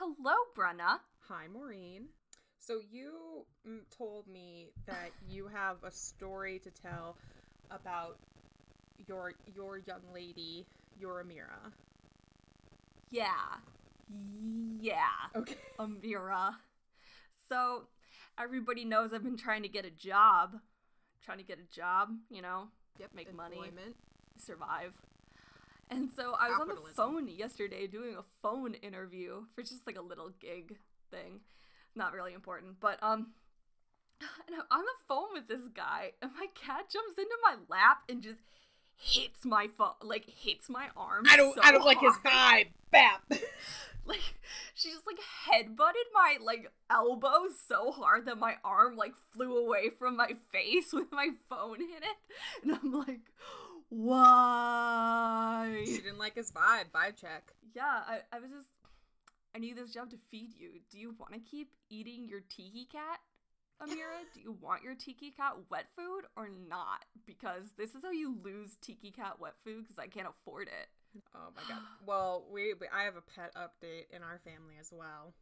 Hello, Brenna. Hi, Maureen. So you told me that you have a story to tell about your your young lady, your Amira. Yeah. Yeah. Okay. Amira. So, everybody knows I've been trying to get a job. Trying to get a job, you know, Yep. Make money. survive. And so I was on the phone yesterday doing a phone interview for just like a little gig thing. Not really important, but um and I'm on the phone with this guy and my cat jumps into my lap and just hits my phone like hits my arm. I don't. so I don't like his hard. vibe. Bap. Like she just like headbutted my like elbow so hard that my arm like flew away from my face with my phone in it. And I'm like, why? she didn't like his vibe. Vibe check. Yeah, I, I was just I need this job to feed you. Do you want to keep eating your tiki cat, Amira? Do you want your tiki cat wet food or not? Because this is how you lose tiki cat wet food because I can't afford it. Oh my god. Well, we, we I have a pet update in our family as well.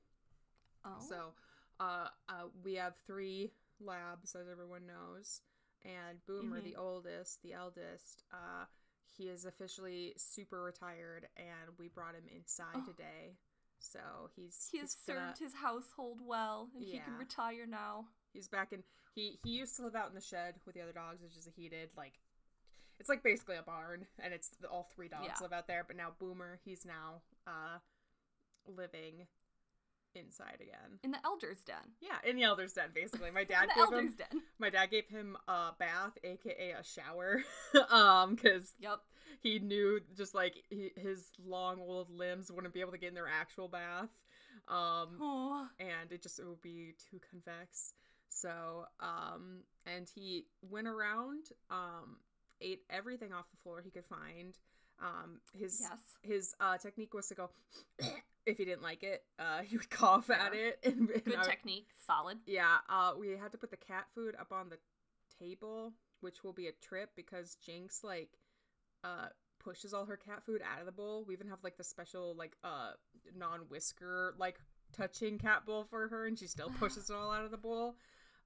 Oh, So, uh, uh, we have three labs, as everyone knows, and Boomer, Mhm. the oldest, the eldest, uh, he is officially super retired, and we brought him inside Oh. today. So he's he has he's gonna- served his household well, and he can retire now. He's back in. He he used to live out in the shed with the other dogs, which is a heated like. It's like basically a barn, and it's all three dogs Yeah. live out there. But now Boomer, he's now uh living inside again. In the elders' den. Yeah, in the elders' den, basically. My dad the gave elders' him den. my dad gave him a bath, aka a shower, um, because Yep. he knew just like he, his long old limbs wouldn't be able to get in their actual bath, um, Oh. and it just it would be too convex. So, um, and he went around, um, ate everything off the floor he could find. Um, his Yes. his uh, technique was to go if he didn't like it, uh, he would cough at it. And, and Good I- technique. Solid. yeah, uh, we had to put the cat food up on the table, which will be a trip because Jinx like uh pushes all her cat food out of the bowl. We even have like the special like uh non-whisker like touching cat bowl for her, and she still pushes it all out of the bowl.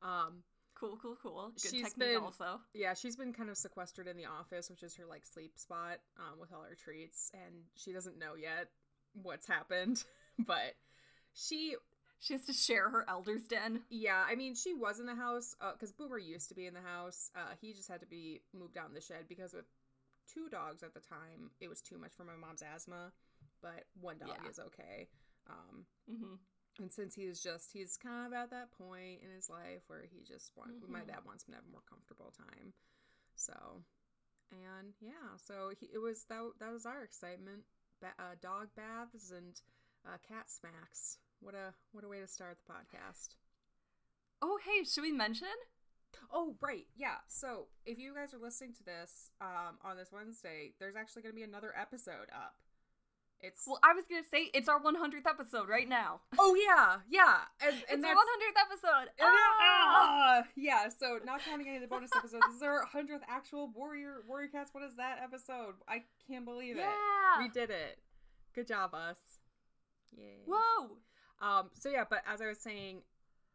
Um, Cool, cool, cool. Good She's technique been- also. yeah, she's been kind of sequestered in the office, which is her like sleep spot, um, with all her treats, and she doesn't know yet what's happened, but she She has to share her elders' den. Yeah, I mean, she was in the house because Boomer used to be in the house. Uh, he just had to be moved out in the shed because with two dogs at the time, it was too much for my mom's asthma. But one dog Yeah. is okay. Um, hmm and since he is just, he's kind of at that point in his life where he just wants, my Mhm. dad wants him to have a more comfortable time. So, and yeah, so he, it was that. That was our excitement. Ba- uh, dog baths and uh, cat smacks. What a what a way to start the podcast. Oh, hey, should we mention? Oh, right. Yeah. So, if you guys are listening to this um, on this Wednesday, there's actually going to be another episode up. It's Well, I was gonna say it's our 100th episode right now. oh yeah, yeah, and, and it's that's our 100th episode. and Ah! ah, yeah. So, not counting any of the bonus episodes, this is our hundredth actual Warrior Warrior Cats. What is that episode? I can't believe it. Yeah. We did it. Good job, us. Yay. Whoa. Um. So yeah, but as I was saying,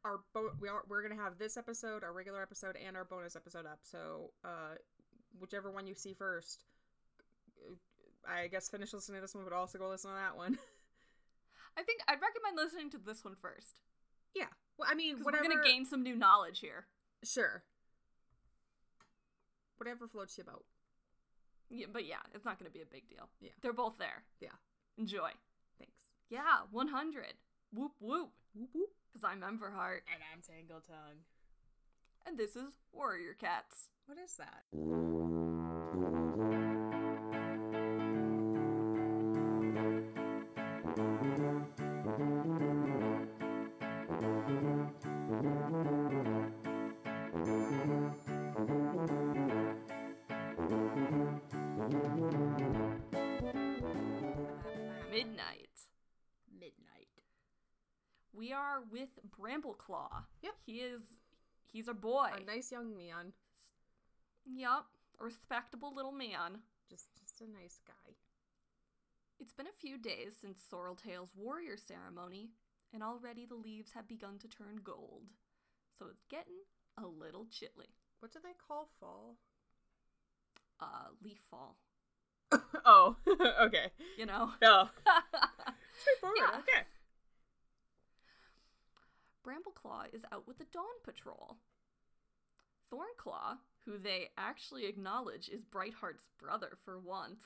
our bo- we are we're gonna have this episode, our regular episode, and our bonus episode up. So, uh, whichever one you see first, I guess finish listening to this one, but also go listen to that one. I think I'd recommend listening to this one first yeah. Well, I mean, whatever. we're gonna gain some new knowledge here. Sure. Whatever floats your boat. Yeah, but yeah, it's not gonna be a big deal. Yeah. They're both there. Yeah. Enjoy. Thanks. Yeah, 100. Whoop whoop. Whoop whoop. Because I'm Ember Heart, And I'm Tangle Tongue. and this is Warrior Cats. What is that? Brambleclaw. Yep. He is. He's a boy. A nice young man. Yep. A respectable little man. Just, just a nice guy. It's been a few days since Sorreltail's warrior ceremony, and already the leaves have begun to turn gold. So it's getting a little chilly. What do they call fall? Uh, leaf fall. oh, okay. You know? Oh, straightforward. Yeah. Okay. Brambleclaw is out with the Dawn Patrol. Thornclaw, who they actually acknowledge is Brightheart's brother for once.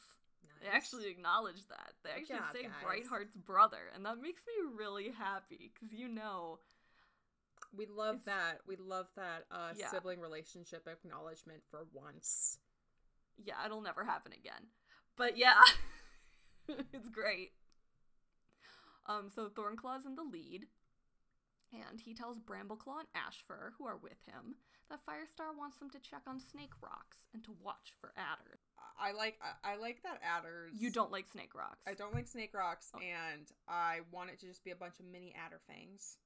They actually acknowledge that. They actually job, say guys. Brightheart's brother, and that makes me really happy because you know, we love that. We love that uh, Yeah. sibling relationship acknowledgement for once. yeah, it'll never happen again. But yeah, it's great. Um, so Thornclaw's in the lead, and he tells Brambleclaw and Ashfur, who are with him, that Firestar wants them to check on Snake Rocks and to watch for adders. I like I, I like that adders. You don't like Snake Rocks. I don't like snake rocks, Oh. and I want it to just be a bunch of mini adder fangs.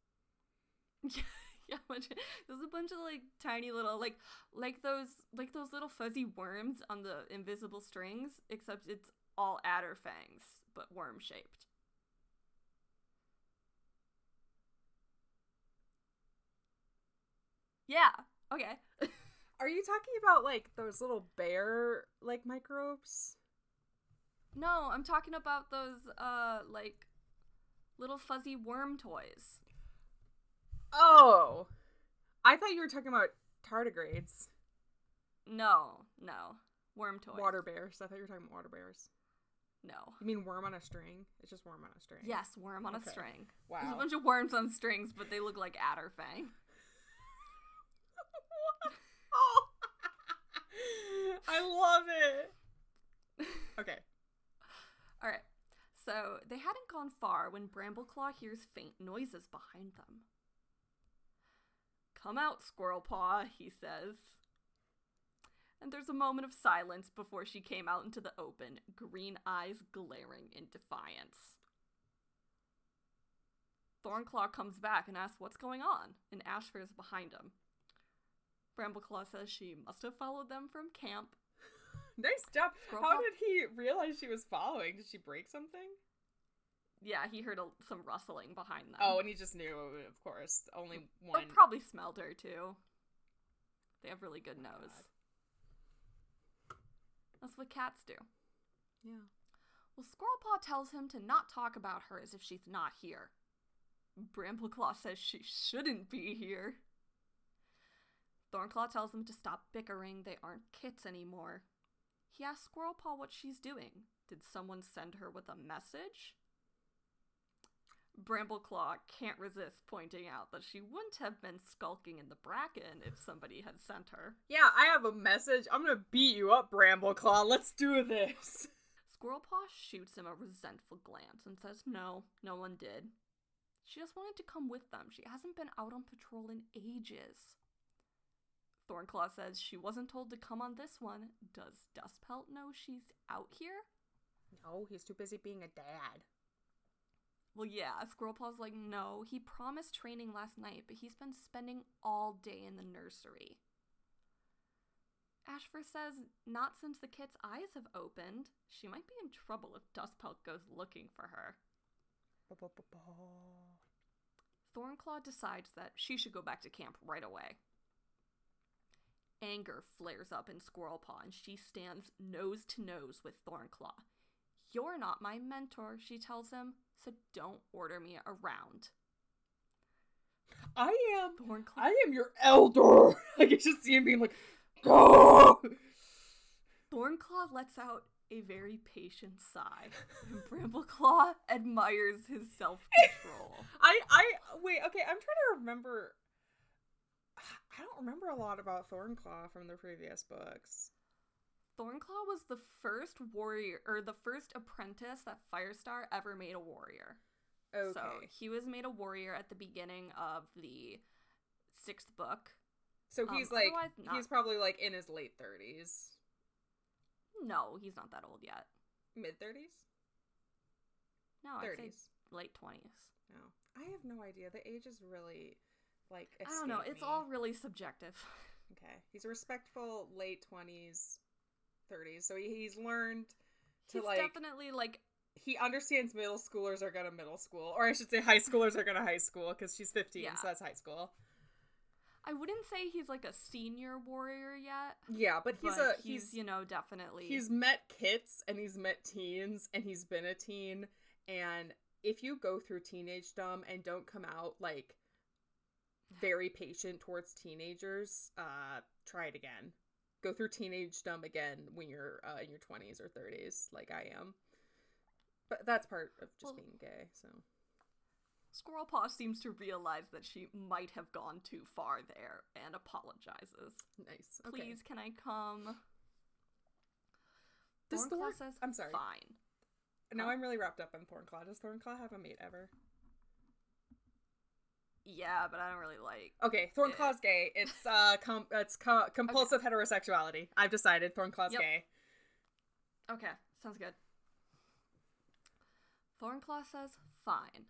Yeah, yeah, bunch of, there's a bunch of like tiny little like like those like those little fuzzy worms on the invisible strings, except it's all adder fangs, but worm shaped. Yeah. Okay. Are you talking about like those little bear like microbes? no, I'm talking about those uh like little fuzzy worm toys. Oh, I thought you were talking about tardigrades, No, no. Worm toys. water bears. I thought you were talking about water bears. No. You mean worm on a string? It's just worm on a string. Yes, worm on Okay. a string. Wow. There's a bunch of worms on strings, but they look like adder fang. oh, I love it. Okay. All right. So they hadn't gone far when Brambleclaw hears faint noises behind them. Come out, Squirrelpaw, he says. And there's a moment of silence before she came out into the open, green eyes glaring in defiance. Thornclaw comes back and asks what's going on, and Ashfur is behind him. Brambleclaw says she must have followed them from camp. Nice job. Squirrel How did he realize she was following? Did she break something? Yeah, he heard a, some rustling behind them. Oh, and he just knew, of course. Only Or one. probably smelled her too. They have really good oh nose. That's what cats do. yeah. Well, Squirrelpaw tells him to not talk about her as if she's not here. Brambleclaw says she shouldn't be here. Thornclaw tells them to stop bickering, they aren't kits anymore. He asks Squirrelpaw what she's doing. Did someone send her with a message? Brambleclaw can't resist pointing out that she wouldn't have been skulking in the bracken if somebody had sent her. Yeah, I have a message. I'm gonna beat you up, Brambleclaw. Let's do this. Squirrelpaw shoots him a resentful glance and says, No, no one did. She just wanted to come with them. She hasn't been out on patrol in ages. Thornclaw says she wasn't told to come on this one. Does Dustpelt know she's out here? No, he's too busy being a dad. Well, yeah, Squirrelpaw's like, No, he promised training last night, but he's been spending all day in the nursery. Ashfur says, Not since the kit's eyes have opened. She might be in trouble if Dustpelt goes looking for her. Thornclaw decides that she should go back to camp right away. Anger flares up in Squirrelpaw and she stands nose to nose with Thornclaw. You're not my mentor, she tells him, so don't order me around. I am. Thornclaw I am your elder. I can just see him being like, go. Thornclaw lets out a very patient sigh, and Brambleclaw admires his self-control. I I wait. Okay, I'm trying to remember. I don't remember a lot about Thornclaw from the previous books. Thornclaw was the first warrior, or the first apprentice that Firestar ever made a warrior. Okay. So he was made a warrior at the beginning of the sixth book. So Um, he's like not. he's probably like in his late thirties, No, he's not that old yet. mid thirties, No, thirties. late twenties. No, I have no idea. The age is really like I don't know. It's me. all really subjective. okay. He's a respectful late twenties, thirties. So he, he's learned to He's like definitely like he understands middle schoolers are gonna middle school, or I should say high schoolers are gonna high school because she's 15, Yeah. so that's high school. I wouldn't say he's like a senior warrior yet. Yeah, but he's but a he's you know definitely he's met kids and he's met teens and he's been a teen and if you go through teenagedom and don't come out like very patient towards teenagers, uh try it again. Go through teenage dumb again when you're uh, in your 20s or 30s like I am. But that's part of just Well- being gay, so Squirrel Paw seems to realize that she might have gone too far there and apologizes. nice. Okay. Please, can I come? Does Thornclaw Thorn says, I'm sorry. Fine. Now? I'm really wrapped up in Thornclaw. Does Thornclaw have a mate ever? Yeah, but I don't really like. Okay, Thornclaw's gay. It's uh com- it's co- compulsive heterosexuality. I've decided Thornclaw's Yep. gay. Okay, sounds good. Thornclaw says, fine,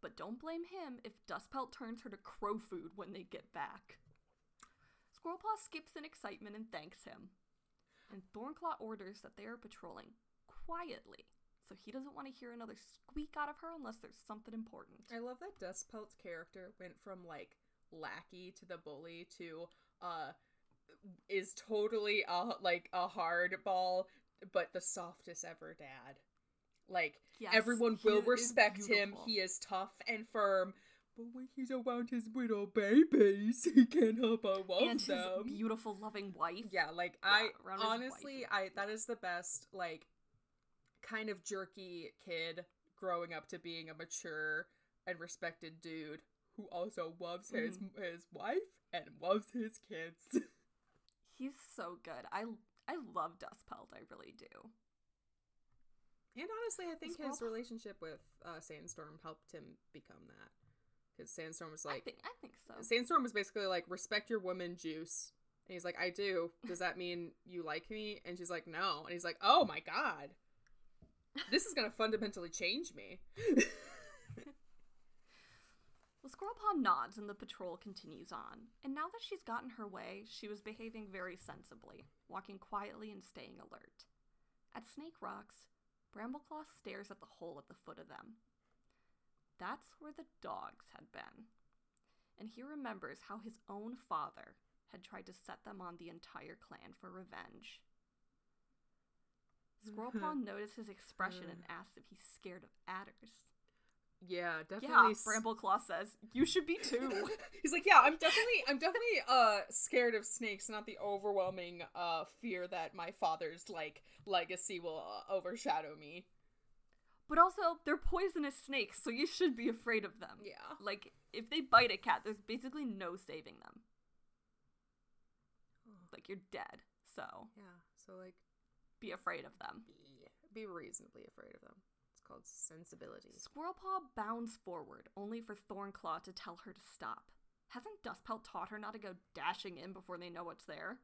but don't blame him if Dustpelt turns her to crow food when they get back. Squirrelpaw skips in excitement and thanks him. And Thornclaw orders that they are patrolling quietly, so he doesn't want to hear another squeak out of her unless there's something important. I love that Dustpelt's character went from like lackey to the bully to uh is totally uh like a hardball but the softest ever dad. Like Yes, everyone will respect him. He is tough and firm. But when he's around his little babies, he can't help but love and his them. beautiful, loving wife. Yeah, like Yeah, I honestly, I that is the best like kind of jerky kid growing up to being a mature and respected dude who also loves his Mm-hmm. his wife and loves his kids. He's so good. I I love Dustpelt. I really do. And honestly, I think his relationship with uh, Sandstorm helped him become that. Because Sandstorm was I like, think I think so. Sandstorm was basically like, respect your woman juice. And he's like, I do. Does that mean you like me? And she's like, no. And he's like, oh my god. This is going to fundamentally change me. Well, Squirrelpaw nods and the patrol continues on. And now that she's gotten her way, she was behaving very sensibly, walking quietly and staying alert. At Snake Rocks, Brambleclaw stares at the hole at the foot of them. That's where the dogs had been. And he remembers how his own father had tried to set them on the entire clan for revenge. Squirrelpaw noticed his expression and asked if he's scared of adders. yeah, definitely. Yeah, s- Brambleclaw says, You should be too. he's like, yeah, I'm definitely, I'm definitely uh scared of snakes, not the overwhelming uh fear that my father's like legacy will uh, overshadow me. but also, they're poisonous snakes, so you should be afraid of them. Yeah. Like, if they bite a cat, there's basically no saving them. Like, you're dead. So, Yeah. So like, be afraid of them. be be reasonably afraid of them. It's called sensibility. Squirrelpaw bounds forward, only for Thornclaw to tell her to stop. Hasn't Dustpelt taught her not to go dashing in before they know what's there?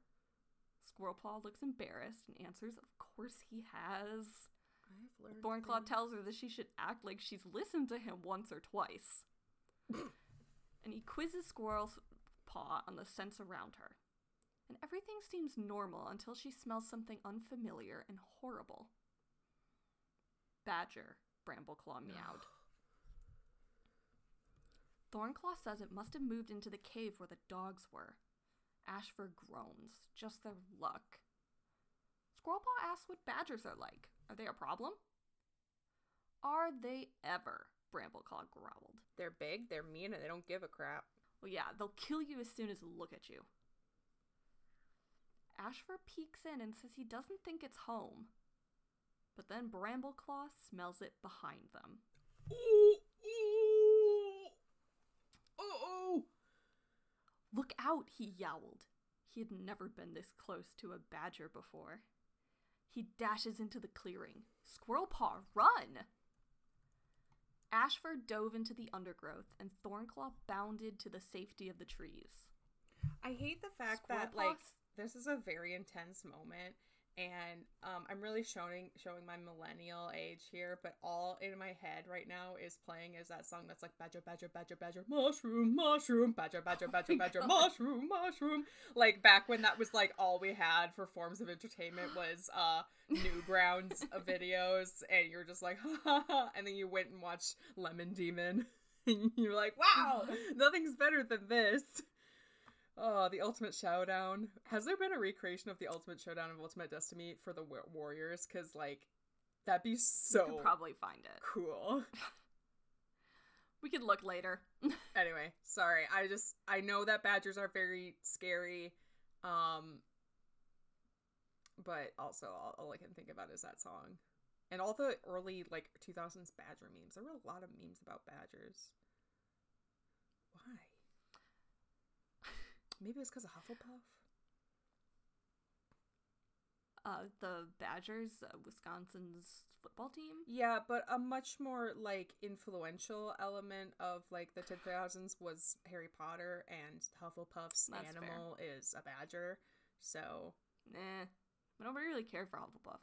Squirrelpaw looks embarrassed and answers, Of course he has. I've learned. Thornclaw things. tells her that she should act like she's listened to him once or twice. and he quizzes Squirrel's paw on the scents around her. And everything seems normal until she smells something unfamiliar and horrible. Badger, Brambleclaw meowed. Thornclaw says it must have moved into the cave where the dogs were. Ashfur groans, just their luck. Squirrelpaw asks what badgers are like. Are they a problem? Are they ever? Brambleclaw growled. They're big, they're mean, and they don't give a crap. Well, yeah, they'll kill you as soon as they look at you. Ashfur peeks in and says he doesn't think it's home. But then Brambleclaw smells it behind them. Ooh, ooh. Oh, Look out, he yowled. He had never been this close to a badger before. He dashes into the clearing. Squirrelpaw, run! Ashfur dove into the undergrowth, and Thornclaw bounded to the safety of the trees. I hate the fact that like s- this is a very intense moment and um, I'm really showing showing my millennial age here, but all in my head right now is playing is that song that's like badger, badger, badger, badger, mushroom, mushroom, badger, badger, badger, Oh badger, mushroom, mushroom. Like back when that was like all we had for forms of entertainment was uh Newgrounds videos, and you're just like, ha ha ha, and then you went and watched Lemon Demon, and you're like, wow, nothing's better than this. Oh, the Ultimate Showdown. Has there been a recreation of the Ultimate Showdown of Ultimate Destiny for the wa- Warriors? Because, like, that'd be You so could probably find it. cool. We could look later. anyway, sorry. I just, I know that badgers are very scary. Um, but also, all, all I can think about is that song. And all the early, like, 2000s badger memes. There were a lot of memes about badgers. Why? Maybe it's because of Hufflepuff? Uh, the Badgers, uh, Wisconsin's football team. Yeah, but a much more like influential element of like the 2000s was Harry Potter and Hufflepuff's That's fair. animal is a badger. So, Nah, but nobody really cared for Hufflepuff.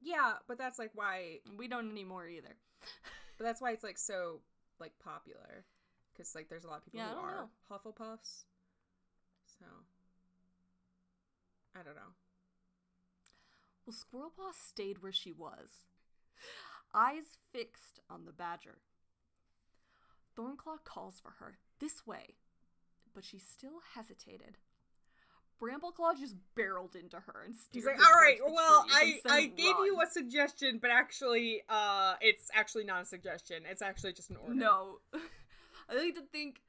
yeah, but that's like why We don't anymore either. but that's why it's like so like popular cuz like there's a lot of people Yeah, who are know. Hufflepuffs. So, I don't know. Well, Squirrelpaw stayed where she was, eyes fixed on the badger. Thornclaw calls for her, this way, but she still hesitated. Brambleclaw just barreled into her and steered He's like, "All right, well, I I gave you a suggestion, but actually uh it's actually not a suggestion. It's actually just an order." No. I like to think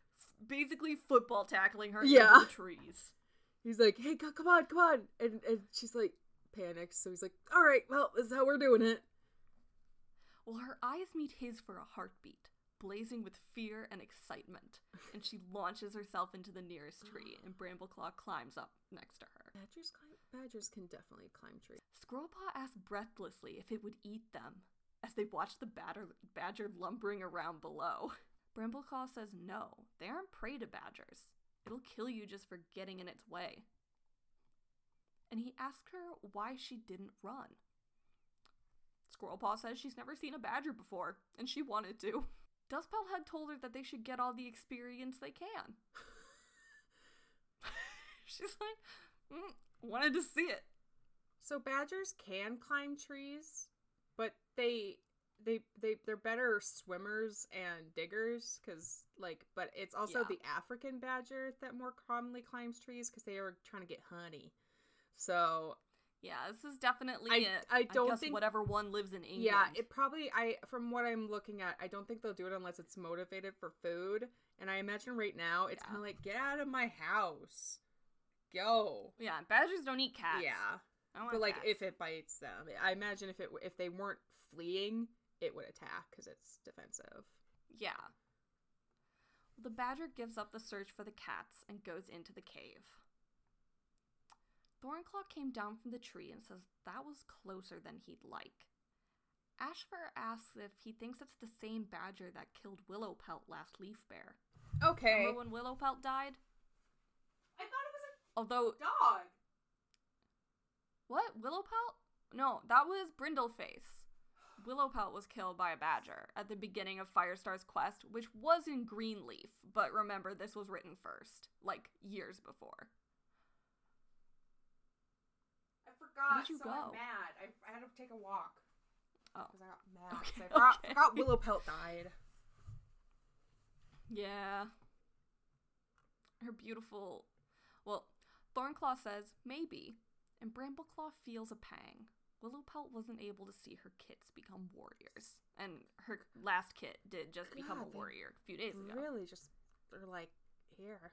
basically football tackling her Yeah. into the trees. He's like, "Hey, come on, come on," and and she's like panics. So he's like, "All right, well, this is how we're doing it." Well, her eyes meet his for a heartbeat, blazing with fear and excitement, and she launches herself into the nearest tree, and Brambleclaw climbs up next to her. Badgers climb. Badgers can definitely climb trees. Squirrelpaw asks breathlessly if it would eat them as they watch the badger, badger lumbering around below. Brambleclaw says no, they aren't prey to badgers. It'll kill you just for getting in its way. And he asks her why she didn't run. Squirrelpaw says she's never seen a badger before, and she wanted to. Dustpelt had told her that they should get all the experience they can. she's like, mm, wanted to see it. So badgers can climb trees, but they they they they're better swimmers and diggers because like but it's also Yeah. the african badger that more commonly climbs trees because they are trying to get honey so Yeah, this is definitely I- it. I don't guess think- whatever one lives in England. Yeah, it probably I from what I'm looking at, I don't think they'll do it unless it's motivated for food. And I imagine right now it's Yeah. kind of like get out of my house, go. yeah, badgers don't eat cats. Yeah, I but like cats. if it bites them, I imagine if it if they weren't fleeing, it would attack because it's defensive. yeah. The badger gives up the search for the cats and goes into the cave. Thornclaw came down from the tree and says that was closer than he'd like. Ashfur asks if he thinks it's the same badger that killed Willowpelt last Leaf Bear. Okay, Remember when Willowpelt died? I thought it was a Although dog. What? Willowpelt? No, that was Brindleface. Willowpelt was killed by a badger at the beginning of Firestar's quest, which was in Greenleaf, but remember this was written first, like years before. I forgot. Where'd you so go? I'm mad. I, I had to take a walk Oh. because I got mad. Okay, I forgot, okay. forgot Willowpelt died. Yeah. Her beautiful. Well, Thornclaw says maybe, and Brambleclaw feels a pang. Willowpelt wasn't able to see her kits become warriors, and her last kit did just become God, a warrior a few days ago. Really, just they're like, here,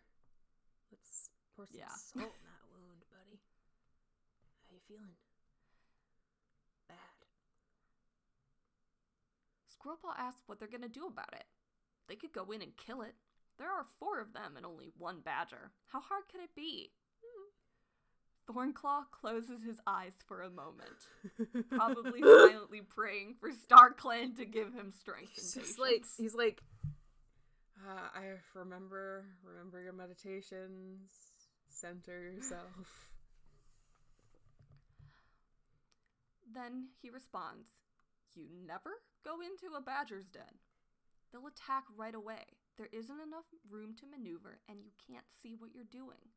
let's pour some Yeah. salt in that wound, buddy. How you feeling? Bad. Squirrelpaw asks what they're gonna do about it. They could go in and kill it. There are four of them and only one badger. How hard could it be? Hmm. Thornclaw closes his eyes for a moment, probably silently praying for StarClan to give him strength and he's patience. like he's like, uh, I remember remember your meditations. Center yourself. Then he responds, You never go into a badger's den. They'll attack right away. There isn't enough room to maneuver, and you can't see what you're doing.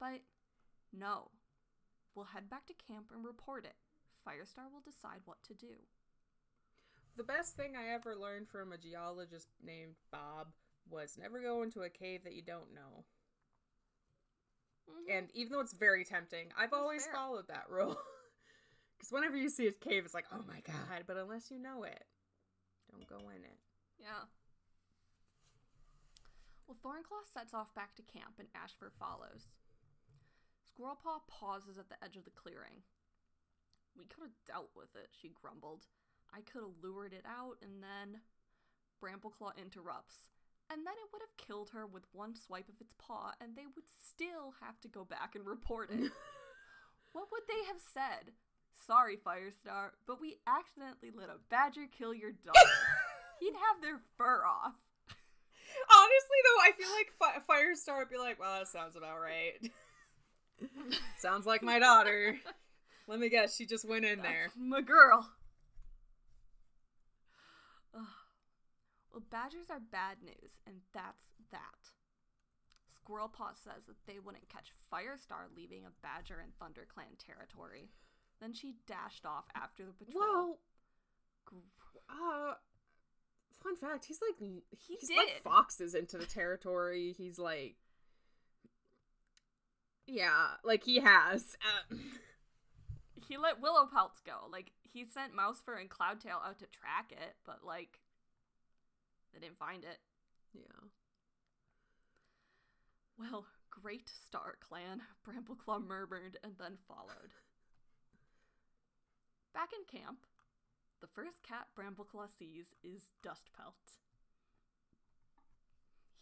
But no. We'll head back to camp and report it. Firestar will decide what to do. The best thing I ever learned from a geologist named Bob was never go into a cave that you don't know. Mhm. And even though it's very tempting, I've That's always fair. followed that rule. Because whenever you see a cave, it's like, oh my god. But unless you know it, don't go in it. Yeah. Well, Thornclaw sets off back to camp and Ashfur follows. Squirrelpaw pauses at the edge of the clearing. We could have dealt with it, she grumbled. I could have lured it out, and then. Brambleclaw interrupts. And then it would have killed her with one swipe of its paw, and they would still have to go back and report it. what would they have said? Sorry, Firestar, but we accidentally let a badger kill your dog. He'd have their fur off. Honestly, though, I feel like Fi- Firestar would be like, well, that sounds about right. sounds like my daughter. Let me guess, she just went in there. My girl. Ugh. Well, badgers are bad news, and that's that. Squirrelpaw says that they wouldn't catch Firestar leaving a badger in ThunderClan territory. Then she dashed off after the patrol. Well, uh, fun fact, he's like, He he's like foxes into the territory. He's like, yeah, like he has. Uh, he let Willow Pelts go. Like, he sent Mousefur and Cloudtail out to track it, but, like, they didn't find it. yeah. Well, great Star Clan, Brambleclaw murmured and then followed. Back in camp, the first cat Brambleclaw sees is Dustpelt.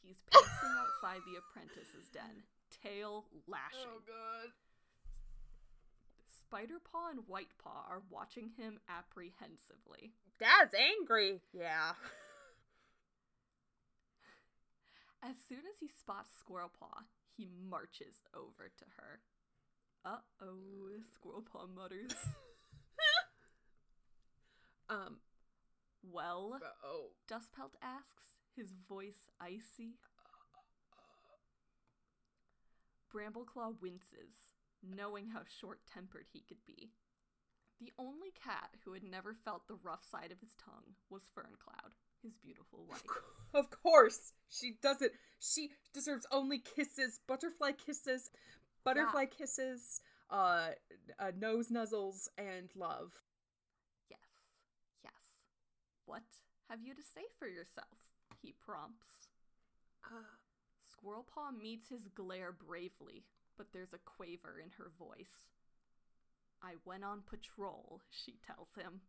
He's pacing outside the apprentice's den, tail lashing. Oh, god. Spiderpaw and Whitepaw are watching him apprehensively. Dad's angry. Yeah. As soon as he spots Squirrelpaw, he marches over to her. Uh oh, Squirrelpaw mutters. Um. Well, Oh. Dustpelt asks, his voice icy. Brambleclaw winces, knowing how short tempered he could be. The only cat who had never felt the rough side of his tongue was Ferncloud, his beautiful wife. Of course, she doesn't. She deserves only kisses, butterfly kisses, butterfly kisses, uh, uh, nose nuzzles, and love. Yes, yes. What have you to say for yourself? He prompts. Uh, Squirrelpaw meets his glare bravely, but there's a quaver in her voice. I went on patrol, she tells him.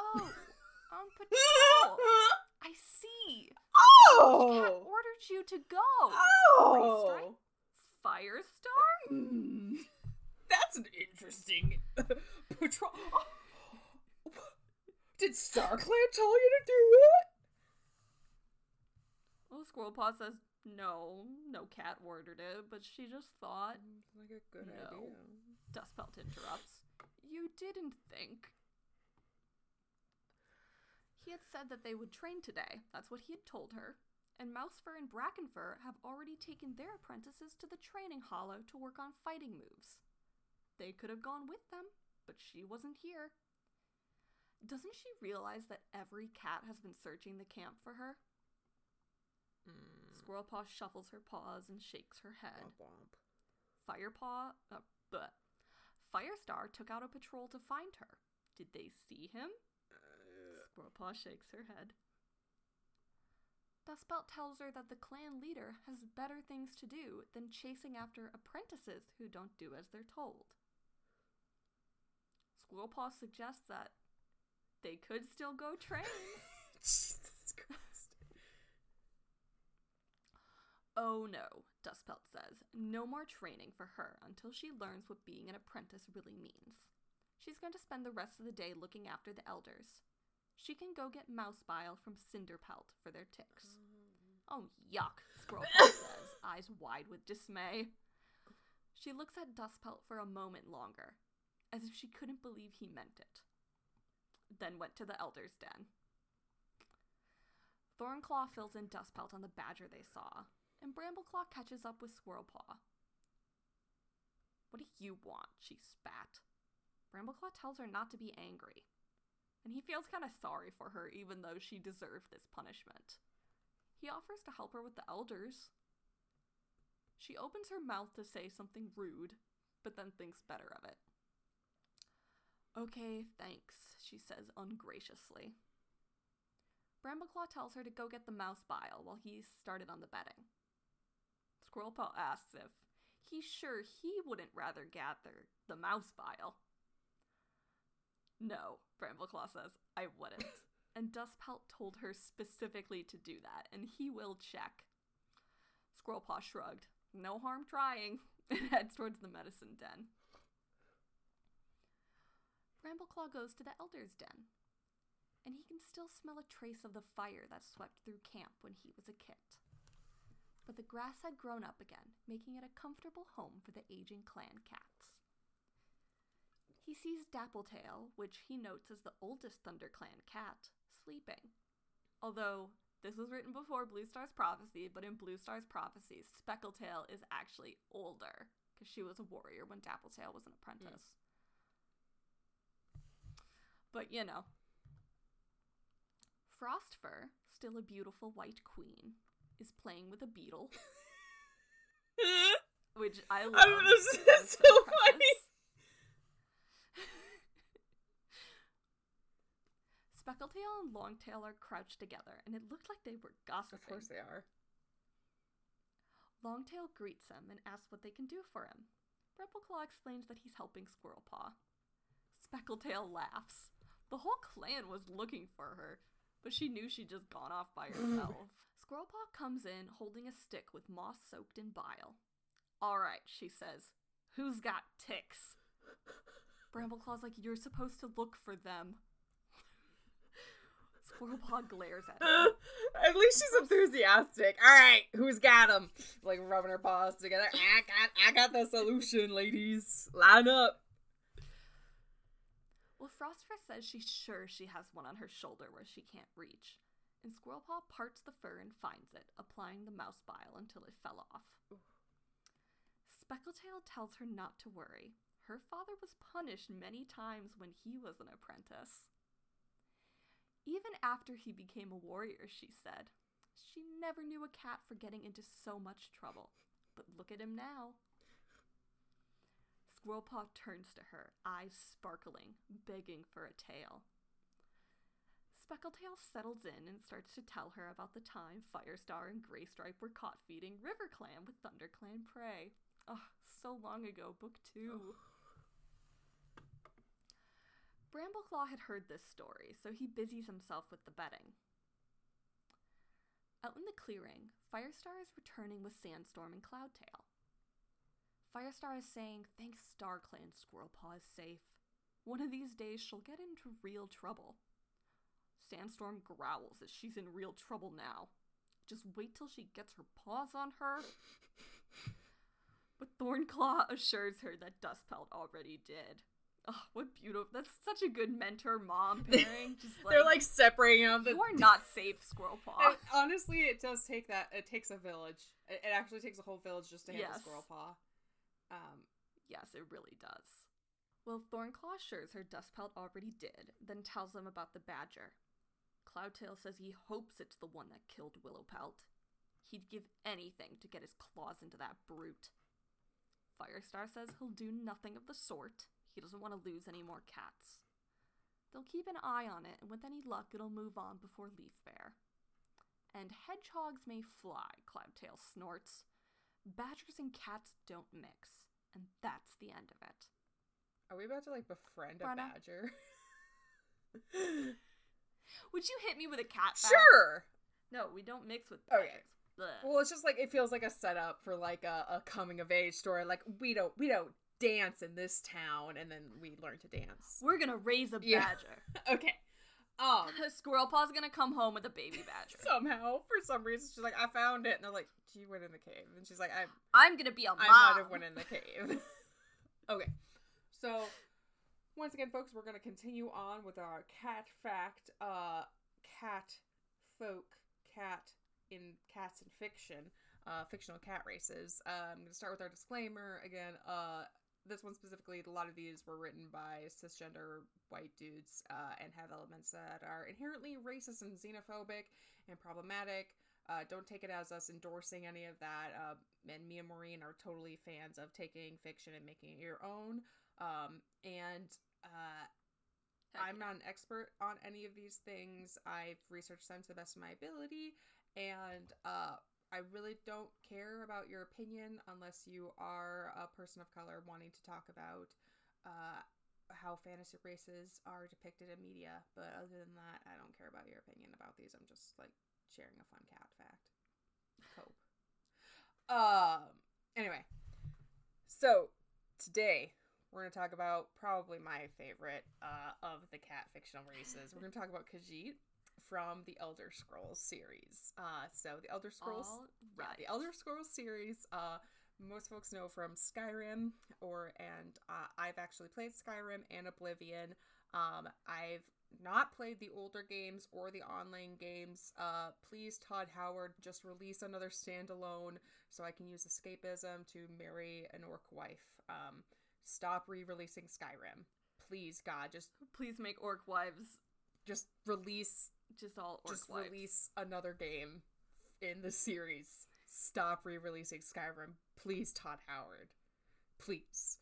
Oh, on patrol! I see! Oh! Cat ordered you to go! oh, Firestar? Hmm. that's an interesting patrol. Did StarClan tell you to do it? Well, Squirrelpaw says, no, no cat ordered it, but she just thought. Mm, like a good No. idea. Dustpelt interrupts. You didn't think. He had said that they would train today. That's what he had told her. And Mousefur and Brackenfur have already taken their apprentices to the training hollow to work on fighting moves. They could have gone with them, but she wasn't here. Doesn't she realize that every cat has been searching the camp for her? Mm. Squirrelpaw shuffles her paws and shakes her head. Womp womp. Firepaw, uh, bleh. Firestar took out a patrol to find her. Did they see him? Uh, Squirrelpaw shakes her head. Dustpelt tells her that the clan leader has better things to do than chasing after apprentices who don't do as they're told. Squirrelpaw suggests that they could still go train. Jesus Christ. Oh no, Dustpelt says. No more training for her until she learns what being an apprentice really means. She's going to spend the rest of the day looking after the elders. She can go get mouse bile from Cinderpelt for their ticks. Oh, yuck, Squirrelpaw says, eyes wide with dismay. She looks at Dustpelt for a moment longer. as if she couldn't believe he meant it. Then went to the elder's den. Thornclaw fills in Dustpelt on the badger they saw, and Brambleclaw catches up with Squirrelpaw. What do you want? she spat. Brambleclaw tells her not to be angry, and he feels kind of sorry for her even though she deserved this punishment. He offers to help her with the elders. She opens her mouth to say something rude, but then thinks better of it. Okay, thanks, she says ungraciously. Brambleclaw tells her to go get the mouse bile while he started on the bedding. Squirrelpaw asks if he's sure he wouldn't rather gather the mouse bile. No, Brambleclaw says, I wouldn't. and Dustpelt told her specifically to do that, and he will check. Squirrelpaw shrugged. No harm trying, and heads towards the medicine den. Brambleclaw goes to the Elder's Den, and he can still smell a trace of the fire that swept through camp when he was a kit. But the grass had grown up again, making it a comfortable home for the aging clan cats. He sees Dappletail, which he notes as the oldest ThunderClan cat, sleeping. Although this was written before Bluestar's Prophecy, but in Bluestar's Prophecy, Speckletail is actually older because she was a warrior when Dappletail was an apprentice. Mm. But you know. Frostfur, still a beautiful white queen, is playing with a beetle. which I love. I this is so funny. Speckletail and Longtail are crouched together, and it looked like they were gossiping. Of course they are. Longtail greets him and asks what they can do for him. Brambleclaw explains that he's helping Squirrelpaw. Speckletail laughs. The whole clan was looking for her, but she knew she'd just gone off by herself. Squirrelpaw comes in holding a stick with moss soaked in bile. All right, she says. Who's got ticks? Brambleclaw's like, You're supposed to look for them. Squirrelpaw glares at him. at least she's enthusiastic. All right, who's got them? Like rubbing her paws together. I got, I got the solution, ladies. Line up. Well, Frostfur says she's sure she has one on her shoulder where she can't reach, and Squirrelpaw parts the fur and finds it, applying the mouse bile until it fell off. Speckletail tells her not to worry. Her father was punished many times when he was an apprentice. Even after he became a warrior, she said, she never knew a cat for getting into so much trouble. But look at him now. Squirrelpaw turns to her, eyes sparkling, begging for a tale. Speckletail settles in and starts to tell her about the time Firestar and Graystripe were caught feeding RiverClan with ThunderClan prey. Oh, so long ago, book two. Brambleclaw had heard this story, so he busies himself with the bedding. Out in the clearing, Firestar is returning with Sandstorm and Cloudtail. Firestar is saying, Thanks, StarClan Squirrelpaw is safe. One of these days she'll get into real trouble. Sandstorm growls as she's in real trouble now. Just wait till she gets her paws on her. but Thornclaw assures her that Dustpelt already did. Oh, what beautiful! That's such a good mentor mom pairing. Just like they're like separating them. You are not safe, Squirrel Paw. It, honestly, it does take that. It takes a village. It, it actually takes a whole village just to handle yes. Squirrel Paw. Um, yes, it really does. Well, Thornclaw assures her Dustpelt already did, then tells them about the badger. Cloudtail says he hopes it's the one that killed Willowpelt. He'd give anything to get his claws into that brute. Firestar says he'll do nothing of the sort. He doesn't want to lose any more cats. They'll keep an eye on it, and with any luck, it'll move on before Leaf-bare. And hedgehogs may fly, Cloudtail snorts. Badgers and cats don't mix, and that's the end of it. Are we about to like befriend a badger? Would you hit me with a cat? Sure. No, we don't mix with. Okay. Well, it's just like it feels like a setup for like a, a coming of age story. Like we don't we don't dance in this town, and then we learn to dance. We're gonna raise a yeah. badger. okay. Um, Squirrelpaw's gonna come home with a baby badger. Somehow, for some reason, she's like, "I found it," and they're like, "She went in the cave," and she's like, "I'm, I'm gonna be a mom. I might have went in the cave." okay, so once again, folks, we're going to continue on with our cat fact. Uh, cat folk, cat in cats in fiction, uh, fictional cat races. Uh, I'm going to start with our disclaimer again. Uh, this one specifically, a lot of these were written by cisgender white dudes uh, and have elements that are inherently racist and xenophobic and problematic. Uh, don't take it as us endorsing any of that. Uh, and me and Maureen are totally fans of taking fiction and making it your own. Um, and uh, I'm not an expert on any of these things. I've researched them to the best of my ability, and uh, I really don't care about your opinion unless you are a person of color wanting to talk about uh, how fantasy races are depicted in media. But other than that, I don't care about your opinion about these. I'm just like sharing a fun cat fact. Cope. Um. Anyway, so today we're going to talk about probably my favorite uh, of the cat fictional races. We're going to talk about Khajiit from the Elder Scrolls series. Uh, so the Elder Scrolls, right. yeah, the Elder Scrolls series. Uh, most folks know from Skyrim, or and uh, I've actually played Skyrim and Oblivion. Um, I've not played the older games or the online games. Uh, please, Todd Howard, just release another standalone so I can use escapism to marry an orc wife. Um, stop re-releasing Skyrim. Please, God, just Please make orc wives just release just all orc just wives. release another game in the series. Stop re-releasing Skyrim. Please, Todd Howard. Please.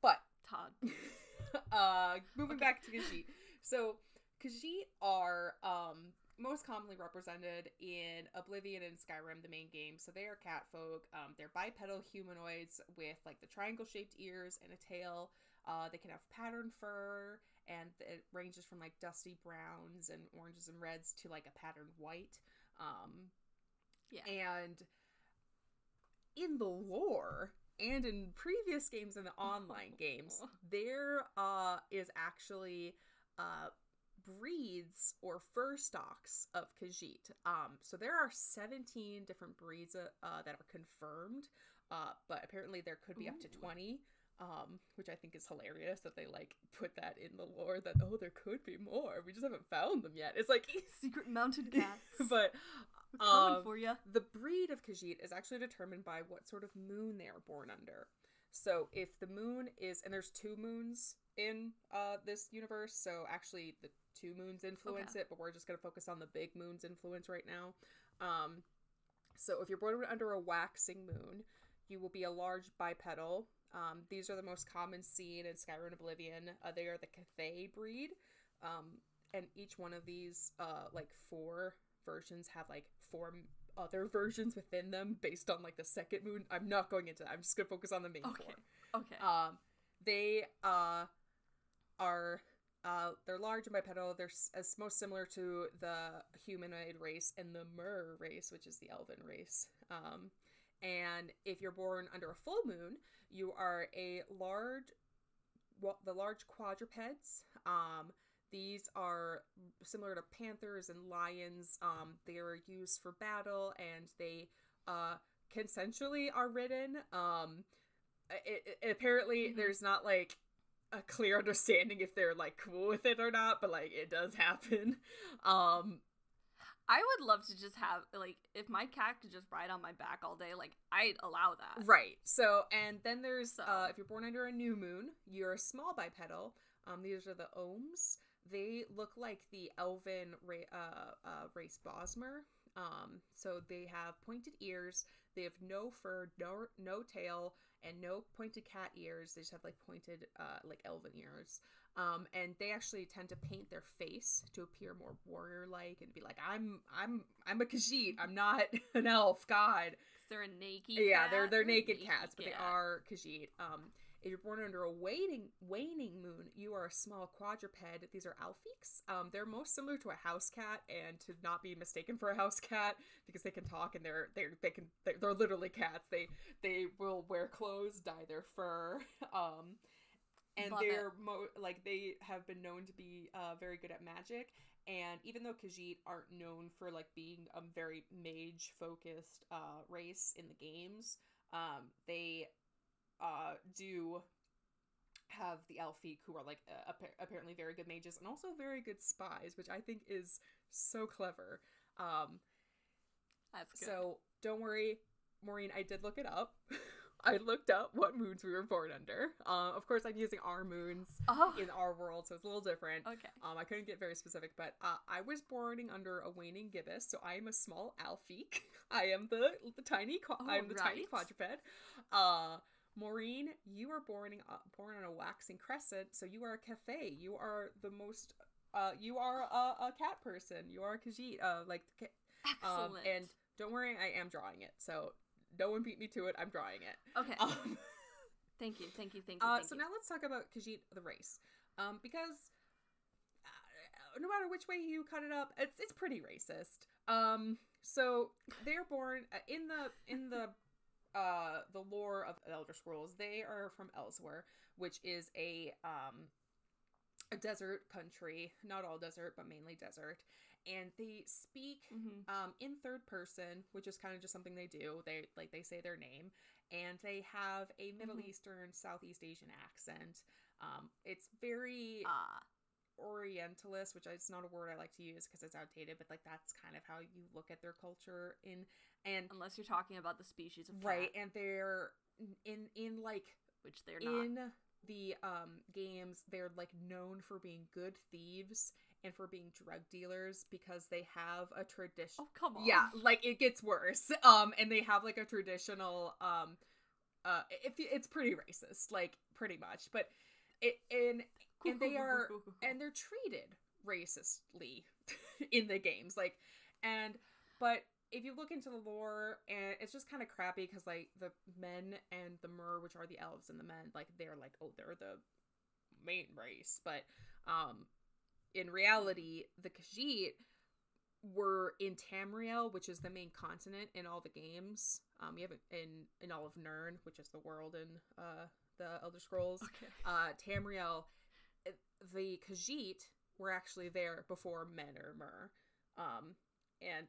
But Todd. uh moving Okay. back to Khajiit. So Khajiit are um most commonly represented in Oblivion and Skyrim, the main game. So they are cat folk. Um, they're bipedal humanoids with like the triangle shaped ears and a tail. Uh, they can have patterned fur, and it ranges from like dusty browns and oranges and reds to like a patterned white. Um, Yeah. and in the lore and in previous games in the online games, there uh, is actually uh, breeds or fur stocks of Khajiit. Um, so there are 17 different breeds uh, uh, that are confirmed, uh, but apparently there could be up to 20. Um, which I think is hilarious that they like put that in the lore that oh there could be more we just haven't found them yet. It's like Secret mountain cats. but We're um, for you. the breed of Khajiit is actually determined by what sort of moon they are born under. So if the moon is, and there's two moons in uh, this universe, so actually the two moons influence it, but we're just going to focus on the big moon's influence right now. Um, so if you're born under a waxing moon, you will be a large bipedal. Um, these are the most common seen in Skyrim and Oblivion. Uh, they are the Cathay breed. Um, and each one of these, uh, like four versions, have like four other versions within them based on like the second moon. I'm not going into that. I'm just gonna focus on the main Okay. four. Okay. Um, they uh are uh they're large and bipedal. They're as most similar to the humanoid race and the Mer race, which is the Elven race. Um, and if you're born under a full moon, you are a large, well, the large quadrupeds. Um, these are similar to panthers and lions. Um, they are used for battle, and they uh consensually are ridden. Um, it, it, apparently Mhm. there's not like a clear understanding if they're like cool with it or not, but like it does happen. Um, I would love to just have like if my cat could just ride on my back all day, like I'd allow that. right. So and then there's So- uh, if you're born under a new moon, you're a small bipedal. Um, these are the Ohmes. They look like the elven ra- uh, uh, race Bosmer. Um, so they have pointed ears. They have no fur, no no tail, and no pointed cat ears. They just have like pointed uh, like elven ears. Um, and they actually tend to paint their face to appear more warrior-like and be like, "I'm I'm I'm a Khajiit. I'm not an elf God. they're a naked. yeah, they're they're naked naked cats, but they are Khajiit. Um, if you're born under a waning waning moon, you are a small quadruped. These are Alfiqs. Um, they're most similar to a house cat, and to not be mistaken for a house cat because they can talk and they're they're they can they're, they're literally cats. They they will wear clothes, dye their fur. Um, and Love they're mo- like they have been known to be uh, very good at magic. And even though Khajiit aren't known for like being a very mage focused uh, race in the games, um, they uh, do have the Alfiq, who are like uh, appa- apparently very good mages and also very good spies, which I think is so clever. Um, That's good. so don't worry, Maureen. I did look it up. I looked up what moons we were born under. Uh, of course, I'm using our moons oh, in our world, so it's a little different. okay. Um, I couldn't get very specific, but uh, I was born under a waning gibbous, so I am a small Alfiq. I am the the tiny Oh, I'm the tiny quadruped. Uh, Maureen, you are born uh, born on a waxing crescent, so you are a Cathay. You are the most. Uh, you are a, a cat person. You are a Khajiit. Uh, like ca- um, Excellent. and don't worry, I am drawing it. So no one beat me to it. I'm drawing it. okay. Um, thank you. Thank you. Thank you. uh, thank so you. now let's talk about Khajiit the race, um, because uh, no matter which way you cut it up, it's it's pretty racist. Um, so they're born uh, in the in the uh the lore of Elder Scrolls. They are from Elsweyr, which is a um a desert country, not all desert, but mainly desert, and they speak Mhm. um, in third person, which is kind of just something they do. They like they say their name, and they have a Middle Mhm. Eastern, Southeast Asian accent. Um, it's very Ah. Orientalist, which is not a word I like to use because it's outdated, but like that's kind of how you look at their culture in and unless you're talking about the species of cat, right, and they're in in like which they're not. in the um games they're like known for being good thieves and for being drug dealers because they have a tradition oh come on. yeah like it gets worse um and they have like a traditional um uh if it's pretty racist like pretty much but it Cool, and they are- and they're treated racistly in the games like and but if you look into the lore and it's just kind of crappy because like the men and the mer which are the elves and the men like they're like oh they're the main race. But um in reality the khajiit were in tamriel which is the main continent in all the games. Um you have it in in all of Nirn which is the world in uh the elder scrolls. Okay. uh Tamriel, the Khajiit were actually there before Men or Mer, um, and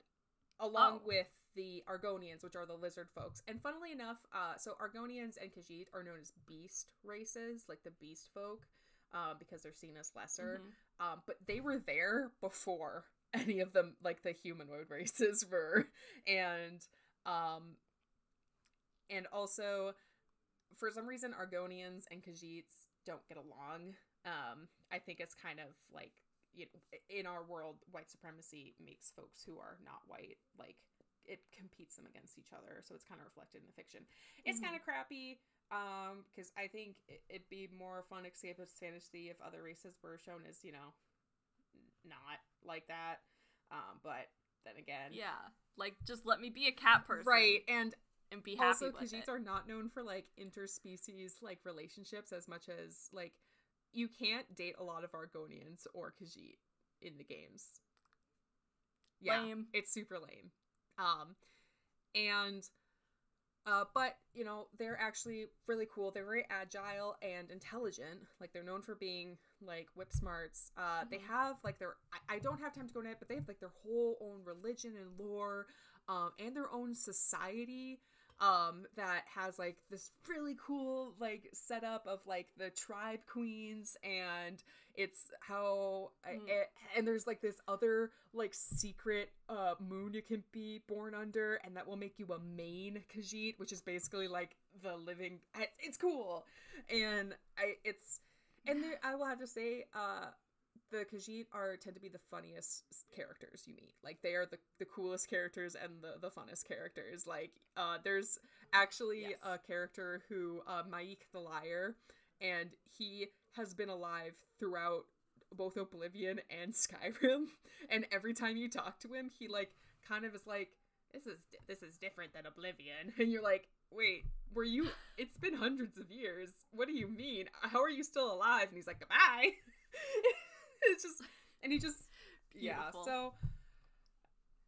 along Oh. with the Argonians, which are the lizard folks. And funnily enough, uh, so Argonians and Khajiit are known as beast races, like the beast folk, uh, because they're seen as lesser. Mhm. Um, but they were there before any of them, like the humanoid races, were, and um, and also for some reason Argonians and Khajiits don't get along. Um, I think it's kind of like you know, in our world, white supremacy makes folks who are not white like it competes them against each other, so it's kind of reflected in the fiction. It's Mhm. kind of crappy um because I think it- it'd be more fun escapist fantasy if other races were shown as you know not like that. Um, but then again, Yeah. Like just let me be a cat person. right, and And be happy also Khajiits are not known for like interspecies like relationships as much as like you can't date a lot of Argonians or Khajiit in the games. Yeah, Lame. it's super lame. Um, and uh, but you know they're actually really cool. They're very agile and intelligent. Like they're known for being like whip smarts. Uh, They Mhm. have like their I, I don't have time to go into it, but they have like their whole own religion and lore, um, and their own society. Um, that has like this really cool like setup of like the tribe queens and it's how Mm. eh, and there's like this other like secret uh moon you can be born under and that will make you a Mane Khajiit which is basically like the living it's cool and I it's and there, I will have to say uh the Khajiit are tend to be the funniest characters you meet. Like they are the, the coolest characters and the, the funnest characters. Like uh there's actually Yes. a character who uh M'aiq the liar and he has been alive throughout both Oblivion and Skyrim and every time you talk to him he like kind of is like this is this is different than Oblivion and you're like wait were you it's been hundreds of years what do you mean how are you still alive and he's like goodbye it's just and he just yeah so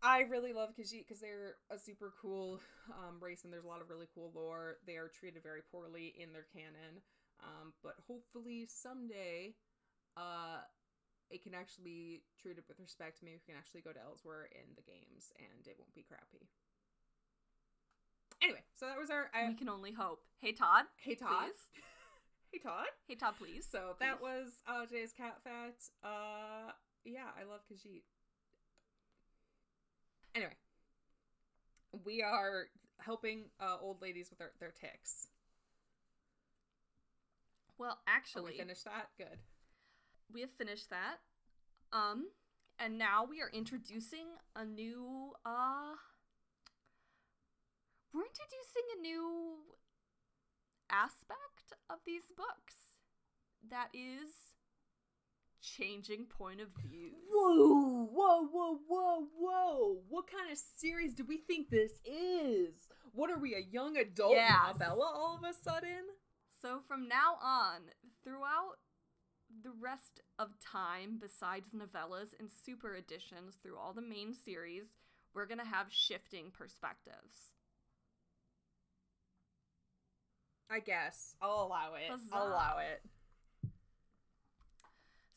I really love Khajiit because they're a super cool um, race and there's a lot of really cool lore. They are treated very poorly in their canon, um, but hopefully someday uh, it can actually be treated with respect. Maybe we can actually go to Elsweyr in the games and it won't be crappy. Anyway, so that was our. I, we can only hope. Hey Todd. hey Todd. Hey Todd. Hey Todd, please. So that Please. was uh, today's cat fact. Uh, yeah, I love Khajiit. Anyway, we are helping uh, old ladies with their, their ticks. Well, Oh, actually, we finished that. Good. we have finished that. Um, and now we are introducing a new uh we're introducing a new aspect of these books that is changing point of view. Whoa, whoa, whoa, whoa, whoa! What kind of series do we think this is? What are we, a young adult Yes. novella all of a sudden? So from now on, throughout the rest of time, besides novellas and super editions through all the main series, we're gonna have shifting perspectives. I guess I'll allow it. I'll allow it.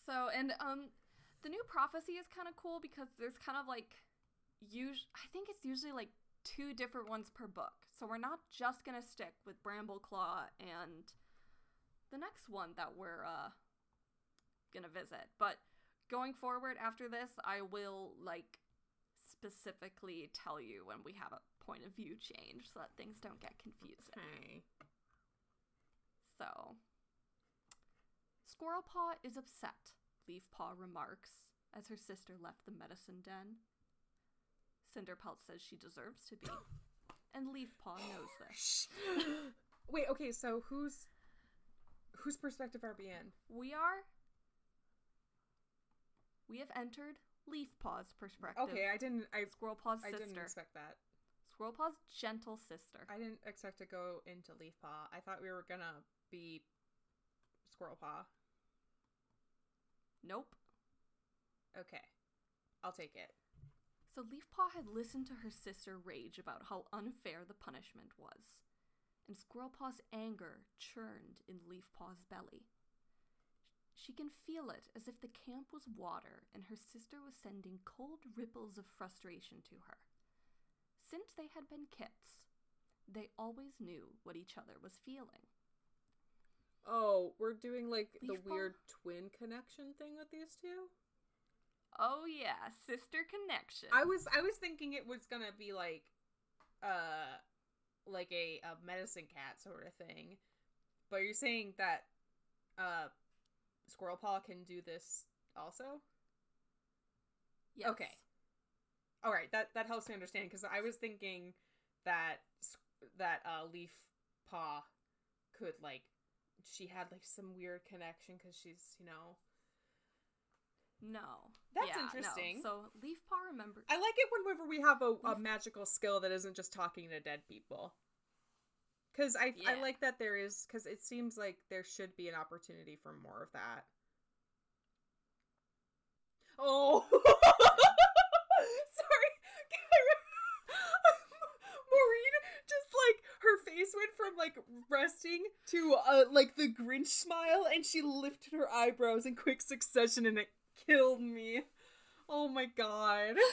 So and um the new prophecy is kind of cool because there's kind of like us- I think it's usually like two different ones per book. So we're not just going to stick with Brambleclaw and the next one that we're uh going to visit. But going forward after this, I will like specifically tell you when we have a point of view change so that things don't get confusing. Okay. So, Squirrelpaw is upset, Leafpaw remarks as her sister left the medicine den. Cinderpelt says she deserves to be, and Leafpaw knows this. Wait, okay, so who's whose perspective are we in? We are. We have entered Leafpaw's perspective. Okay, I didn't I Squirrelpaw's I sister. didn't expect that. Squirrelpaw's gentle sister. I didn't expect to go into Leafpaw. I thought we were gonna be Squirrel Paw? Nope. Okay. I'll take it. So Leafpaw had listened to her sister rage about how unfair the punishment was, and Squirrelpaw's anger churned in Leafpaw's belly. She can feel it as if the camp was water and her sister was sending cold ripples of frustration to her. Since they had been kits, they always knew what each other was feeling. Oh, we're doing like the Leafpaw? weird twin connection thing with these two? Oh yeah, sister connection. I was I was thinking it was gonna be like uh like a, a medicine cat sort of thing. But you're saying that uh Squirrel Paw can do this also? Yes. Okay. All right, that that helps me understand because I was thinking that that uh Leaf Paw could like she had like some weird connection because she's you know No. That's Yeah, no. interesting. So Leafpaw remember I like it whenever we have a, a magical skill that isn't just talking to dead people. Because I, I like that there is, because it seems like there should be an opportunity for more of that. Oh! Sorry! Maureen just like her face went from like resting to uh like the Grinch smile and she lifted her eyebrows in quick succession and it killed me. Oh my god.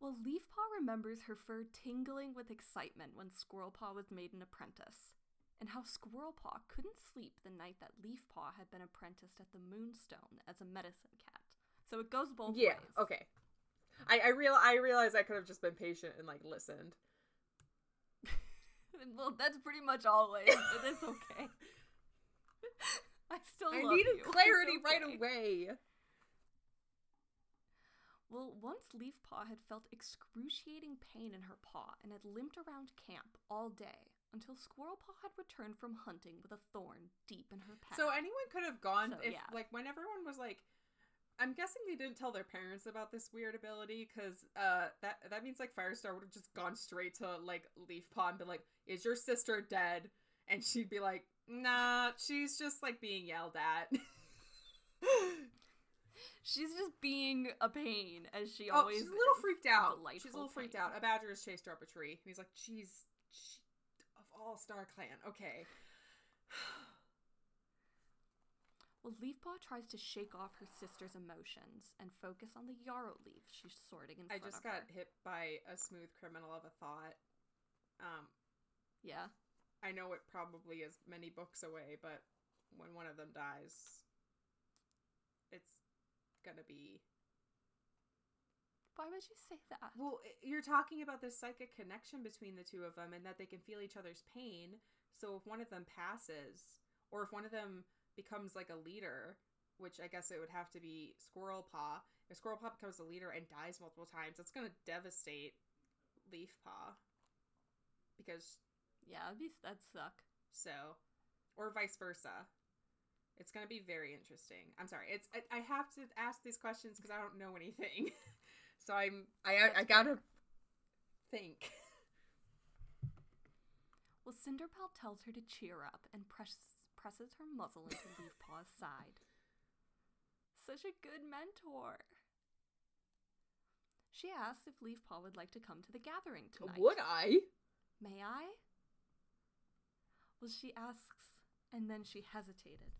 Well, Leafpaw remembers her fur tingling with excitement when Squirrelpaw was made an apprentice, and how Squirrelpaw couldn't sleep the night that Leafpaw had been apprenticed at the Moonstone as a medicine cat. So it goes both Yeah, ways. okay. I I real I realize I could have just been patient and like listened. well, that's pretty much always. It is okay. I still I needed you. It's clarity right away. Well, once Leafpaw had felt excruciating pain in her paw and had limped around camp all day until Squirrelpaw had returned from hunting with a thorn deep in her pack. So anyone could have gone So, if yeah. like when everyone was like I'm guessing they didn't tell their parents about this weird ability because uh that that means like Firestar would have just gone straight to like Leaf Leafpaw and been like, "Is your sister dead?" And she'd be like, "Nah, she's just like being yelled at." She's just being a pain, as she oh, always she's a little is. freaked out. She's a little freaked pain. out. A badger has chased her up a tree. And he's like, "Jeez, she, of all Star Clan, okay." Leafpaw tries to shake off her sister's emotions and focus on the yarrow leaf she's sorting in I front just of got her. hit by a smooth criminal of a thought. Um, Yeah. I know it probably is many books away, but when one of them dies, it's gonna be. Why would you say that? Well, you're talking about this psychic connection between the two of them and that they can feel each other's pain. So if one of them passes, or if one of them becomes like a leader, which I guess it would have to be Squirrel Paw, if Squirrel Paw becomes a leader and dies multiple times, that's gonna devastate Leaf Paw. Because Yeah, that'd, be, that'd suck. so, or vice versa. It's gonna be very interesting. I'm sorry. It's I, I have to ask these questions because I don't know anything. so I'm I I, I gotta think. Well, Cinderpelt tells her to cheer up and press, presses her muzzle into Leafpaw's side. Such a good mentor. She asks if Leafpaw would like to come to the gathering tonight. Would I? May I? Well, she asks, and then she hesitated.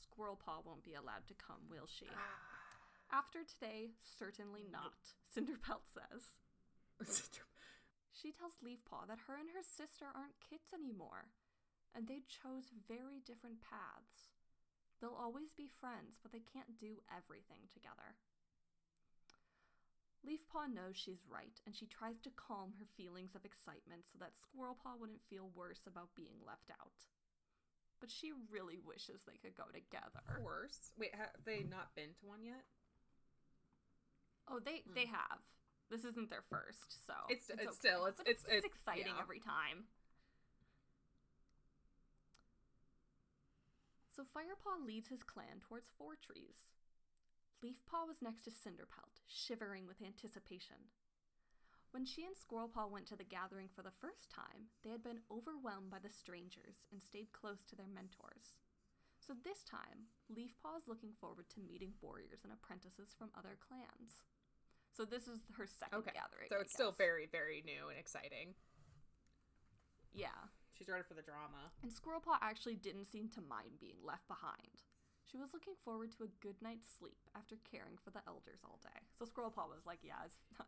Squirrel Paw won't be allowed to come, will she? After today, certainly not, Cinderpelt says. She tells Leafpaw that her and her sister aren't kids anymore, and they chose very different paths. They'll always be friends, but they can't do everything together. Leafpaw knows she's right, and she tries to calm her feelings of excitement so that Squirrelpaw wouldn't feel worse about being left out. But she really wishes they could go together. Worse. Wait, have they not been to one yet? Oh, they they hmm. have. This isn't their first, so It's- it's still it's, it's, it's, it's- exciting yeah. every time. So Firepaw leads his clan towards Four Trees. Leafpaw was next to Cinderpelt, shivering with anticipation. When she and Squirrelpaw went to the gathering for the first time, they had been overwhelmed by the strangers and stayed close to their mentors. So this time, Leafpaw is looking forward to meeting warriors and apprentices from other clans. So this is her second Okay. gathering. So it's still very, very new and exciting. yeah. She's ready for the drama. And Squirrelpaw actually didn't seem to mind being left behind. She was looking forward to a good night's sleep after caring for the elders all day. So Squirrelpaw was like, "Yeah,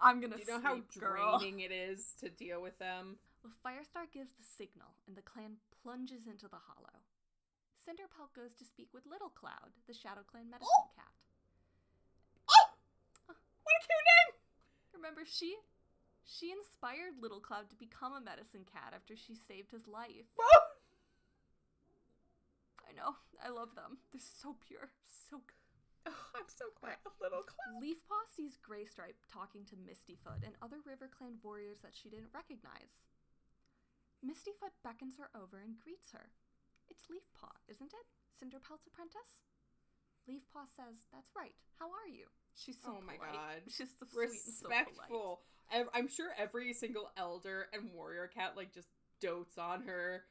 I'm gonna Do you know sleep, how girl." draining it is to deal with them? Well, Firestar gives the signal, and the clan plunges into the hollow. Cinderpelt goes to speak with Little Cloud, the Shadow Clan medicine Oh! cat. Oh! What a cute name! Remember, she she inspired Little Cloud to become a medicine cat after she saved his life. I know, I love them. They're so pure, so good. Oh, I'm so glad. Little clown. Leafpaw sees Graystripe talking to Mistyfoot and other River Clan warriors that she didn't recognize. Mistyfoot beckons her over and greets her. It's Leafpaw, isn't it? Cinderpelt's apprentice? Leafpaw says, That's right. How are you? She's so Oh my polite. God. She's so sweet and so polite. Ev- I'm sure every single elder and warrior cat like just dotes on her.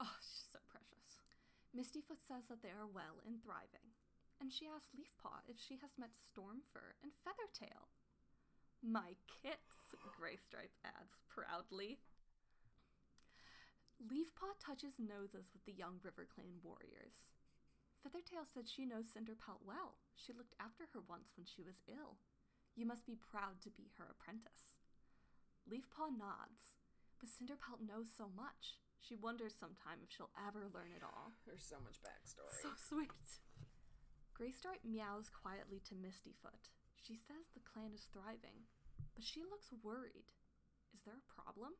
Oh, she's so precious. Mistyfoot says that they are well and thriving, and she asks Leafpaw if she has met Stormfur and Feathertail. My kits, Graystripe adds proudly. Leafpaw touches noses with the young River Clan warriors. Feathertail said she knows Cinderpelt well. She looked after her once when she was ill. You must be proud to be her apprentice. Leafpaw nods, but Cinderpelt knows so much. She wonders sometime if she'll ever learn it all. There's so much backstory. So sweet. Graystripe meows quietly to Mistyfoot. She says the clan is thriving, but she looks worried. Is there a problem?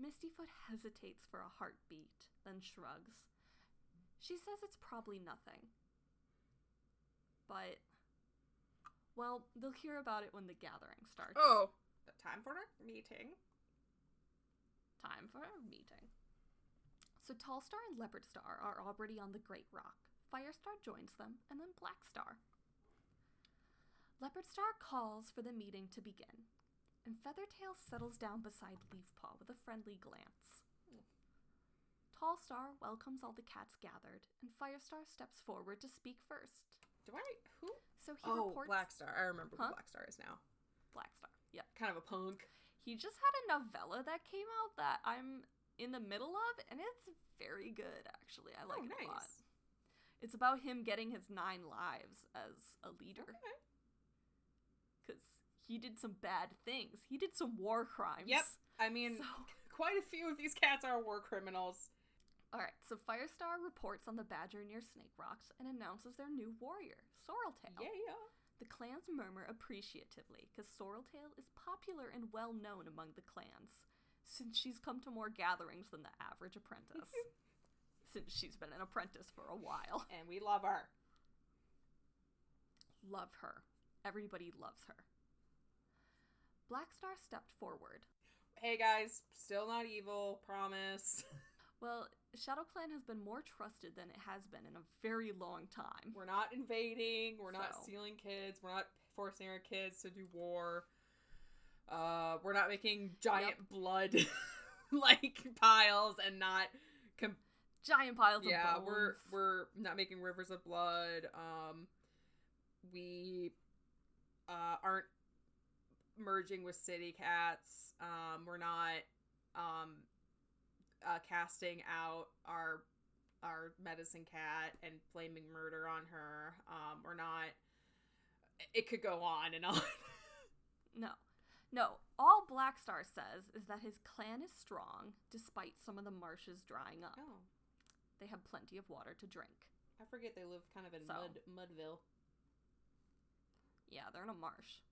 Mistyfoot hesitates for a heartbeat, then shrugs. She says it's probably nothing. But, well, they'll hear about it when the gathering starts. oh, time for our meeting. Time for a meeting. So Tallstar and Leopardstar are already on the Great Rock. Firestar joins them, and then Blackstar. Leopardstar calls for the meeting to begin, and Feathertail settles down beside Leafpaw with a friendly glance. Tallstar welcomes all the cats gathered, and Firestar steps forward to speak first. Do I who? So he Oh, reports Blackstar. I remember Huh? who Blackstar is now. Blackstar. Yeah. Kind of a punk. He just had a novella that came out that I'm in the middle of, and it's very good, actually. I like oh, it nice. a lot. It's about him getting his nine lives as a leader. Okay. Because he did some bad things. He did some war crimes. Yep. I mean, So- quite a few of these cats are war criminals. Alright, so Firestar reports on the badger near Snake Rocks and announces their new warrior, Sorreltail. Yeah. Yeah. The clans murmur appreciatively because Sorreltail is popular and well known among the clans, since she's come to more gatherings than the average apprentice. since she's been an apprentice for a while. And we love her. Love her. Everybody loves her. Blackstar stepped forward. Hey guys, still not evil, promise. Well, ShadowClan has been more trusted than it has been in a very long time. We're not invading, we're not stealing kids, we're not forcing our kids to do war. Uh, we're not making giant blood like piles and not com- Giant piles yeah, of bones. we're we're not making rivers of blood. Um, we uh, aren't merging with city cats. Um, we're not um, uh, casting out our our medicine cat and blaming murder on her. Um, we're not. It could go on and on. No. No, all Blackstar says is that his clan is strong despite some of the marshes drying up. oh, They have plenty of water to drink. I forget they live kind of in So. Mud Mudville. Yeah, they're in a marsh.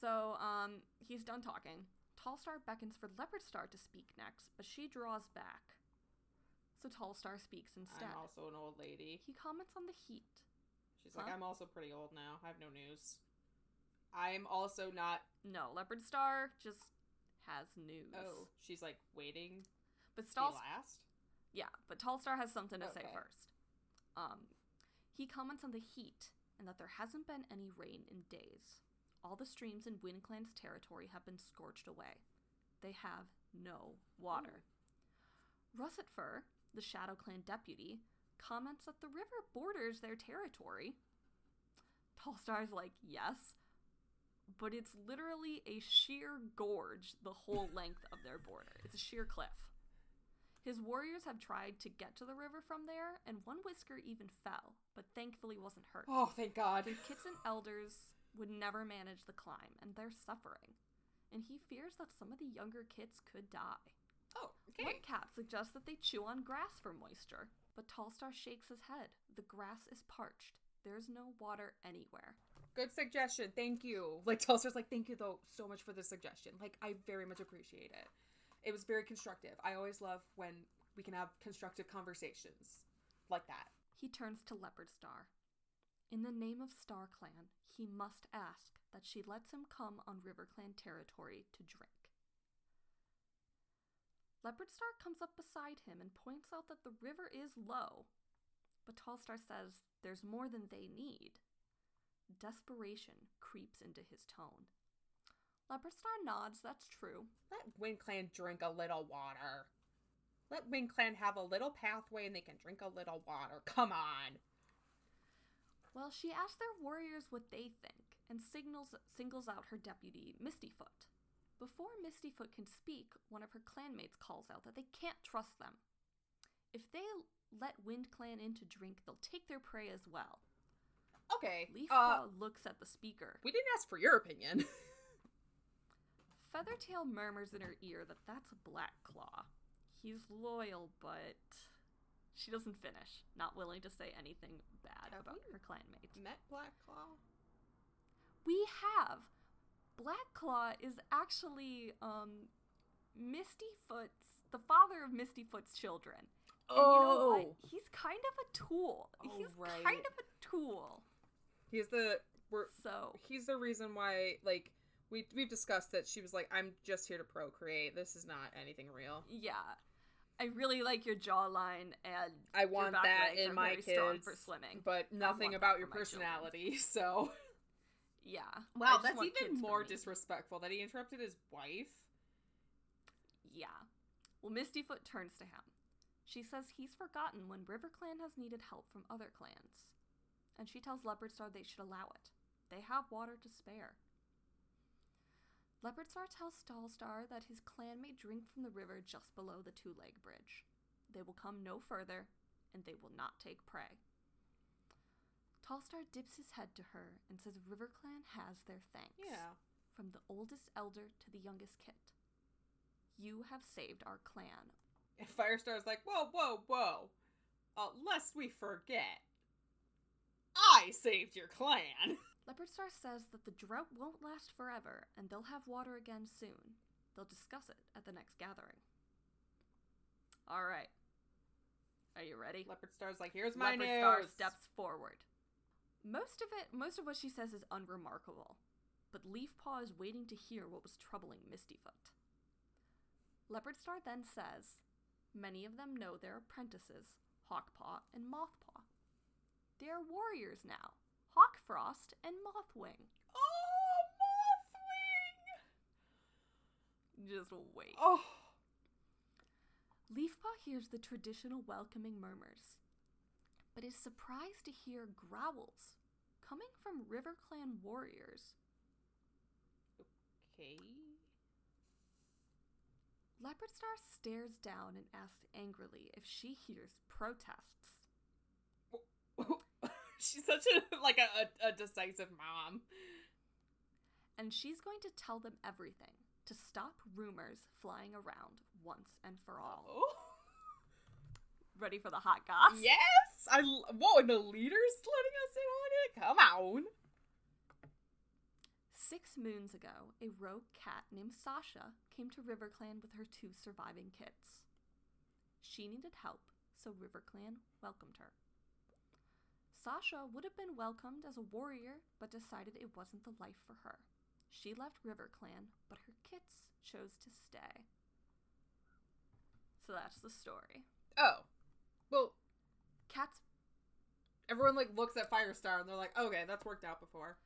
So, um, he's done talking. Tallstar beckons for Leopardstar to speak next, but she draws back. So Tallstar speaks instead. I'm also an old lady. He comments on the heat. She's like, I'm also pretty old now. I have no news. I'm also not. No, Leopardstar just has news. Oh, she's like waiting but Stall, last. yeah, but Tallstar has something to say first. Um, he comments on the heat and that there hasn't been any rain in days. All the streams in WindClan's territory have been scorched away. They have no water. Russet Fur, the Shadow Clan deputy, comments that the river borders their territory. Tallstar's like, yes, but it's literally a sheer gorge the whole length of their border. It's a sheer cliff. His warriors have tried to get to the river from there, and one whisker even fell, but thankfully wasn't hurt. Oh, thank God. The and elders would never manage the climb, and they're suffering. And he fears that some of the younger kids could die. Oh, okay. One cat suggests that they chew on grass for moisture, but Tallstar shakes his head. The grass is parched. There's no water anywhere. Good suggestion. Thank you. Like Tallstar's like, thank you though so much for the suggestion. Like I very much appreciate it. It was very constructive. I always love when we can have constructive conversations like that. He turns to Leopardstar. In the name of Star Clan, he must ask that she lets him come on River Clan territory to drink. Leopardstar comes up beside him and points out that the river is low, but Tallstar says there's more than they need. Desperation creeps into his tone. Leopardstar nods, that's true. Let Wind Clan drink a little water. Let Wind Clan have a little pathway and they can drink a little water. Come on. Well, she asks their warriors what they think and signals singles out her deputy, Mistyfoot. Before Mistyfoot can speak, one of her clanmates calls out that they can't trust them. If they let Wind Clan in to drink, they'll take their prey as well. Okay. Leafclaw Uh, looks at the speaker. we didn't ask for your opinion. Feathertail murmurs in her ear that that's Blackclaw. He's loyal, but she doesn't finish, not willing to say anything bad Have about her clanmate. Met Black Claw. We have. Blackclaw is actually um Mistyfoot's the father of Mistyfoot's children. And you know what? He's kind of a tool. Oh, He's right. kind of a tool. he's the we're So he's the reason why like we we've discussed that she was like I'm just here to procreate. This is not anything real. yeah. I really like your jawline and I your want back that in my very kids, for swimming. but nothing about your personality. So Yeah. I wow, that's even more disrespectful that he interrupted his wife. Yeah. Well, Mistyfoot turns to him. She says he's forgotten when RiverClan has needed help from other clans. And she tells Leopardstar they should allow it. They have water to spare. Leopardstar tells Tallstar that his clan may drink from the river just below the two leg bridge. They will come no further, and they will not take prey. Tallstar dips his head to her and says RiverClan has their thanks Yeah. from the oldest elder to the youngest kit. You have saved our clan. And Firestar's like, whoa, whoa, whoa. Uh, lest we forget, I saved your clan. Leopardstar says that the drought won't last forever and they'll have water again soon. They'll discuss it at the next gathering. All right. Are you ready? Leopardstar's like, here's my Leopardstar news. steps forward. Most of it, most of what she says is unremarkable, but Leafpaw is waiting to hear what was troubling Mistyfoot. Leopardstar then says, Many of them know their apprentices, Hawkpaw and Mothpaw. They are warriors now, Hawkfrost and Mothwing. Oh, Mothwing! Just wait. Oh. Leafpaw hears the traditional welcoming murmurs, but is surprised to hear growls coming from RiverClan warriors. Okay. Leopardstar stares down and asks angrily if she hears protests. Oh, oh, She's such a like a, a, a decisive mom. And she's going to tell them everything to stop rumors flying around once and for all. Oh. Ready for the hot goss? Yes. I whoa, and the leader's letting us in on it. Come on. Six moons ago, a rogue cat named Sasha came to RiverClan with her two surviving kits. She needed help, so RiverClan welcomed her. Sasha would have been welcomed as a warrior, but decided it wasn't the life for her. She left River Clan, but her kits chose to stay. So that's the story. Oh. Well, Cats everyone like looks at Firestar and they're like, okay, that's worked out before.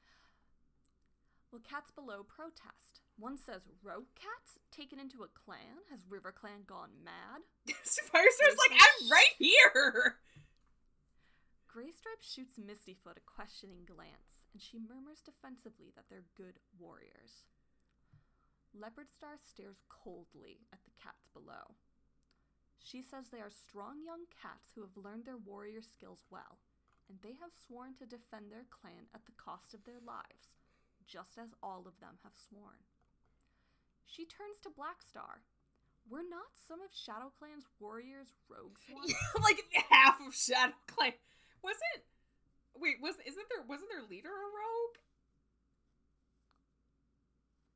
Well, cats below protest. One says, Rogue cats taken into a clan? Has River Clan gone mad? Firestar's like, I'm right here. Graystripe shoots Mistyfoot a questioning glance, and she murmurs defensively that they're good warriors. Leopardstar stares coldly at the cats below. She says they are strong young cats who have learned their warrior skills well, and they have sworn to defend their clan at the cost of their lives, just as all of them have sworn. She turns to Blackstar. We're not some of ShadowClan's warriors rogues like half of Shadow Clan wasn't. Wait, was isn't there wasn't their leader a rogue?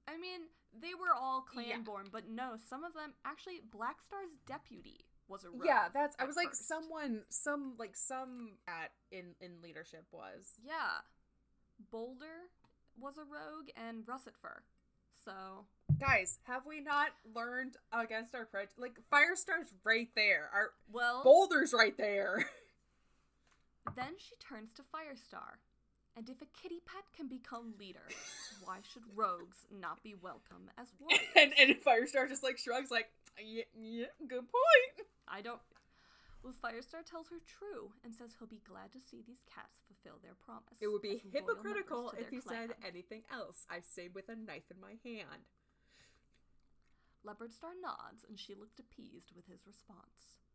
I mean, they were all Yeah. clan born, but no, some of them actually Blackstar's deputy was a rogue. Yeah, that's. I was like, first. someone, some like some at in in leadership was. Yeah. Boulder was a rogue and Russet Fur. So Guys, have we not learned against our prejudice? Like Firestar's right there. Our well Boulder's right there. then she turns to Firestar. And if a kitty pet can become leader, why should rogues not be welcome as warriors? and and Firestar just like shrugs, like, yeah, yeah good point. I don't well, Firestar tells her true and says he'll be glad to see these cats fulfill their promise. It would be as loyal members hypocritical if he said anything else. I say with a knife in my hand. Leopardstar nods and she looked appeased with his response.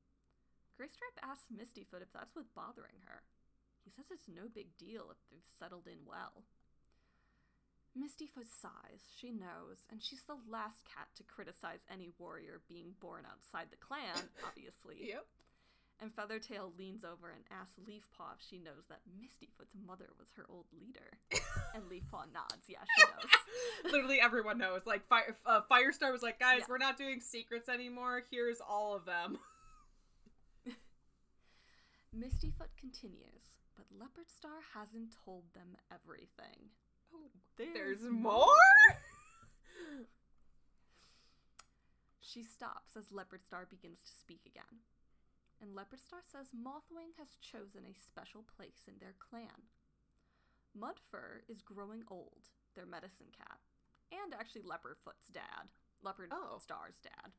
Graystripe asks Mistyfoot if that's what's bothering her. He says it's no big deal if they've settled in well. Mistyfoot sighs. She knows, and she's the last cat to criticize any warrior being born outside the clan, obviously. Yep. And Feathertail leans over and asks Leafpaw if she knows that Mistyfoot's mother was her old leader. and Leafpaw nods. Yeah, she knows. Literally everyone knows. Like Fire, uh, Firestar was like, guys, Yeah. we're not doing secrets anymore. Here's all of them. Mistyfoot continues, but Leopardstar hasn't told them everything. Oh, There's, there's more. She stops as Leopardstar begins to speak again. And Leopardstar says Mothwing has chosen a special place in their clan. Mudfur is growing old, their medicine cat, and actually Leopardfoot's dad, Leopardstar's Oh. dad.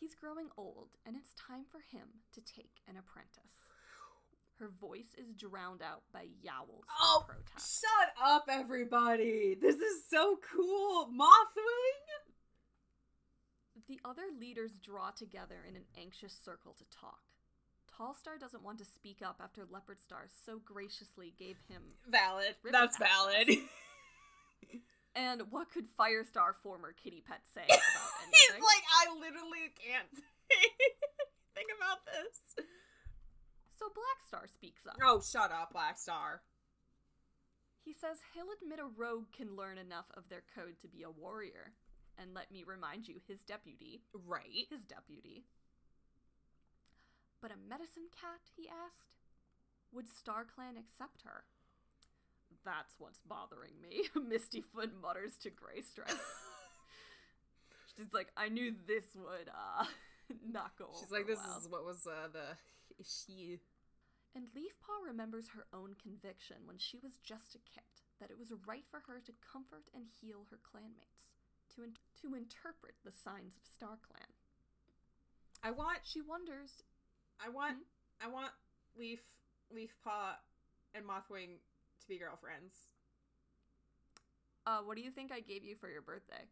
He's growing old, and it's time for him to take an apprentice. Her voice is drowned out by yowls Oh, of protest. Shut up, everybody! This is so cool, Mothwing. The other leaders draw together in an anxious circle to talk. Tallstar doesn't want to speak up after Leopardstar so graciously gave him. Valid. That's access. valid. And what could Firestar former kitty pet say about He's like, I literally can't anything about this. so Blackstar speaks up. Oh, shut up, Black Star. He says he'll admit a rogue can learn enough of their code to be a warrior. And let me remind you, his deputy. Right. His deputy. But a medicine cat, he asked? Would Star Clan accept her? That's what's bothering me, Mistyfoot mutters to Graystripe. She's like, I knew this would, uh, not go She's like, this well." is what was uh, the she. And Leafpaw remembers her own conviction when she was just a kit that it was right for her to comfort and heal her clanmates, to, in- to interpret the signs of StarClan. I want, She wonders I want, I want Leaf, Leaf Paw, and Mothwing to be girlfriends. Uh, what do you think I gave you for your birthday?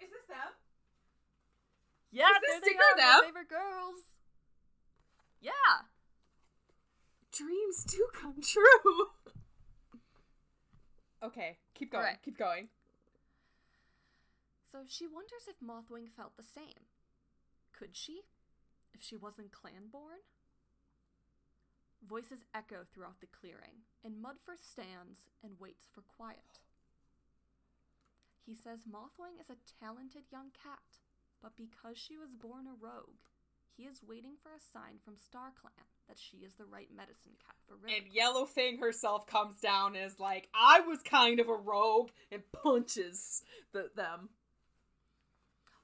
Is this them? Yeah, Is this sticker them? favorite girls. Yeah. Dreams do come true. okay, keep going. Alright. Keep going. So she wonders if Mothwing felt the same. Could she? If she wasn't clan-born? Voices echo throughout the clearing, and Mudfur stands and waits for quiet. He says Mothwing is a talented young cat, but because she was born a rogue, he is waiting for a sign from StarClan that she is the right medicine cat for River. And Yellowfang herself comes down and is like, I was kind of a rogue, and punches the, them.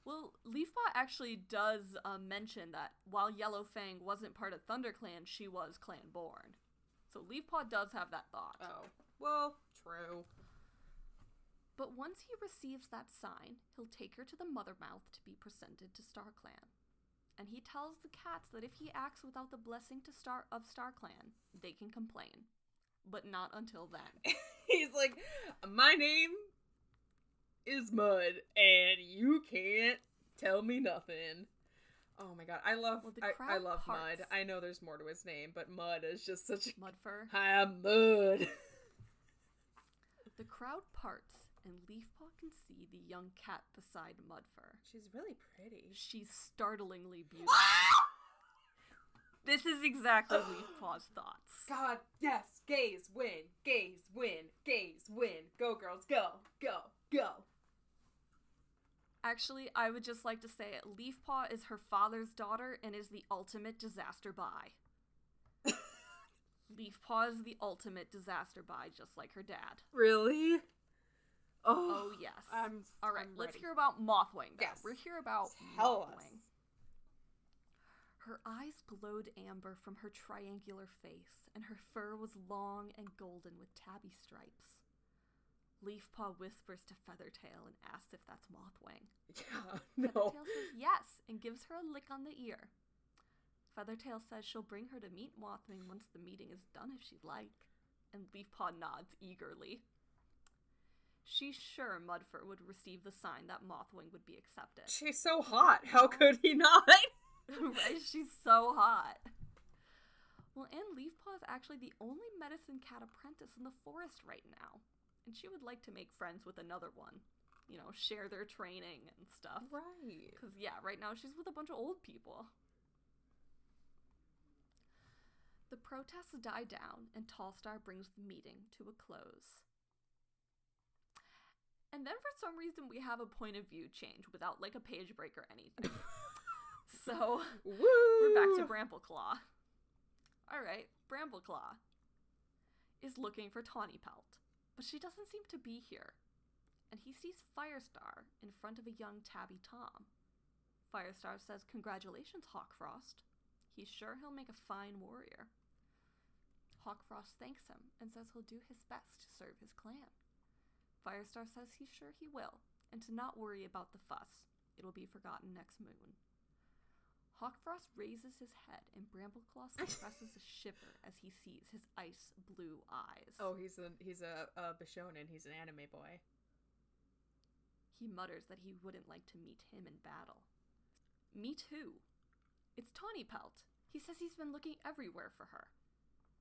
Well, Leafpaw actually does uh, mention that while Yellowfang wasn't part of ThunderClan, she was clan born. So Leafpaw does have that thought. Oh, well, true. But once he receives that sign, he'll take her to the Mothermouth to be presented to StarClan. And he tells the cats that if he acts without the blessing to Star of StarClan, they can complain. But not until then. He's like, my name is Mud, and you can't tell me nothing. Oh my god, I love Well, I, I love Mud. I know there's more to his name, but Mud is just such a Mudfur. Hi, I'm Mud. The crowd parts, and Leafpaw can see the young cat beside Mudfur. She's really pretty. She's startlingly beautiful. This is exactly Leafpaw's thoughts. God, yes, gays win, gays win, gays win. Go girls, go, go, go. Actually, I would just like to say it. Leafpaw is her father's daughter and is the ultimate disaster bi. Leafpaw is the ultimate disaster bi, just like her dad. Really? Oh, oh yes. I'm All right, I'm let's hear about Mothwing. Now. Yes. We're here about Tell us. Mothwing. Her eyes glowed amber from her triangular face, and her fur was long and golden with tabby stripes. Leafpaw whispers to Feathertail and asks if that's Mothwing. Yeah, no. Feathertail says yes and gives her a lick on the ear. Feathertail says she'll bring her to meet Mothwing once the meeting is done if she'd like, and Leafpaw nods eagerly. She's sure Mudfur would receive the sign that Mothwing would be accepted. She's so hot. How could he not? right? She's so hot. Well, and Leafpaw is actually the only medicine cat apprentice in the forest right now, and she would like to make friends with another one. You know, share their training and stuff. right. Because, yeah, right now she's with a bunch of old people. The protests die down, and Tallstar brings the meeting to a close. And then, for some reason, we have a point of view change without, like, a page break or anything. so, Woo! we're back to Brambleclaw. Alright, Brambleclaw is looking for Tawny Pelt, but she doesn't seem to be here. And he sees Firestar in front of a young Tabby Tom. Firestar says, Congratulations, Hawkfrost. He's sure he'll make a fine warrior. Hawkfrost thanks him and says he'll do his best to serve his clan. Firestar says he's sure he will, and to not worry about the fuss. It'll be forgotten next moon. Hawkfrost raises his head, and Brambleclaw suppresses a shiver as he sees his ice blue eyes. Oh, he's a he's a, a Bishonen. He's an anime boy. He mutters that he wouldn't like to meet him in battle. Me too. It's Tawny Pelt, He says he's been looking everywhere for her.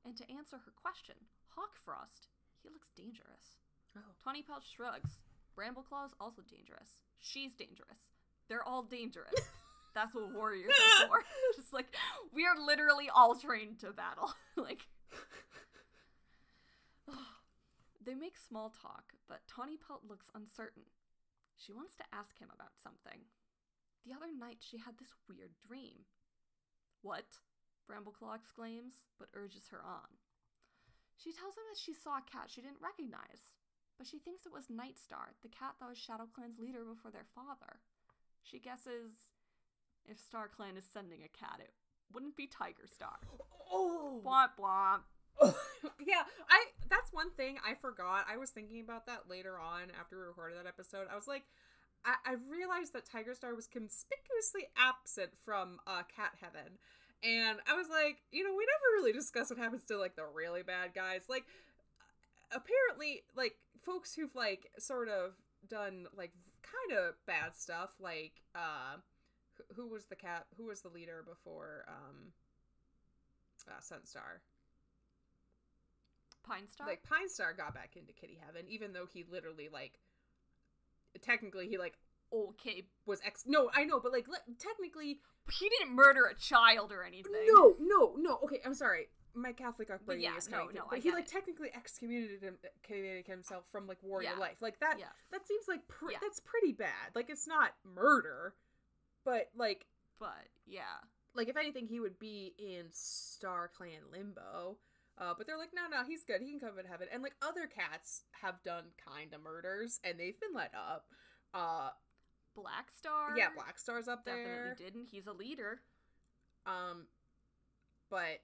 And to answer her question, Hawkfrost, he looks dangerous. Oh. Tawny Pelt shrugs. Brambleclaw's also dangerous. She's dangerous. They're all dangerous. That's what warriors are for. Just like we are literally all trained to battle. like they make small talk, but Tawny Pelt looks uncertain. She wants to ask him about something. The other night she had this weird dream. What? Brambleclaw exclaims, but urges her on. She tells him that she saw a cat she didn't recognize, but she thinks it was Nightstar, the cat that was ShadowClan's leader before their father. She guesses if Star Clan is sending a cat, it wouldn't be Tiger Star. Oh. blah blah. yeah, I that's one thing I forgot. I was thinking about that later on after we recorded that episode. I was like, I, I realized that Tiger Star was conspicuously absent from uh, Cat Heaven, and I was like, you know, we never really discuss what happens to like the really bad guys. Like, apparently, like folks who've like sort of done like kind of bad stuff, like uh, who- was the cat? Who was the leader before um, uh, Sunstar? Pine Star? like Pine Star got back into Kitty Heaven, even though he literally like technically he like okay. was ex. No, I know, but like le- technically, He didn't murder a child or anything. no, no, no. Okay, I'm sorry. My Catholic upbringing yeah, is no, coming through. no, I but he like it. technically excommunicated him, excommunicated himself from like warrior Yeah. life. Like that. Yes. That seems like Yeah. that's pretty bad. Like it's not murder, but like But yeah. like if anything, he would be in Star Clan limbo. Uh, but they're like, no, no, he's good. He can come into heaven. And like other cats have done kind of murders, and they've been let up. Uh, Black Star. yeah, Black Star's up definitely there. didn't. He's a leader. Um, but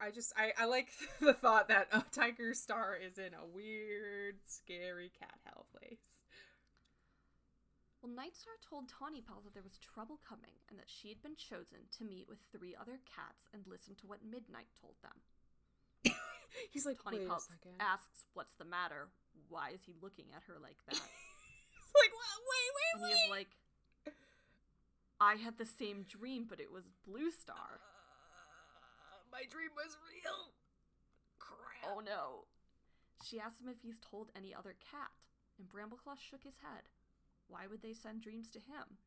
I just I I like the thought that uh, Tiger Star is in a weird, scary cat hell place. Well, Nightstar told Tawny Pelt that there was trouble coming and that she had been chosen to meet with three other cats and listen to what Midnight told them. He's like, Tawny wait Pal asks, What's the matter? Why is he looking at her like that? He's like, "What? wait, wait, and wait. like, I had the same dream, but it was Blue Star. Uh, my dream was real. Crap. Oh no. She asked him if he's told any other cat, and Brambleclaw shook his head. Why would they send dreams to him?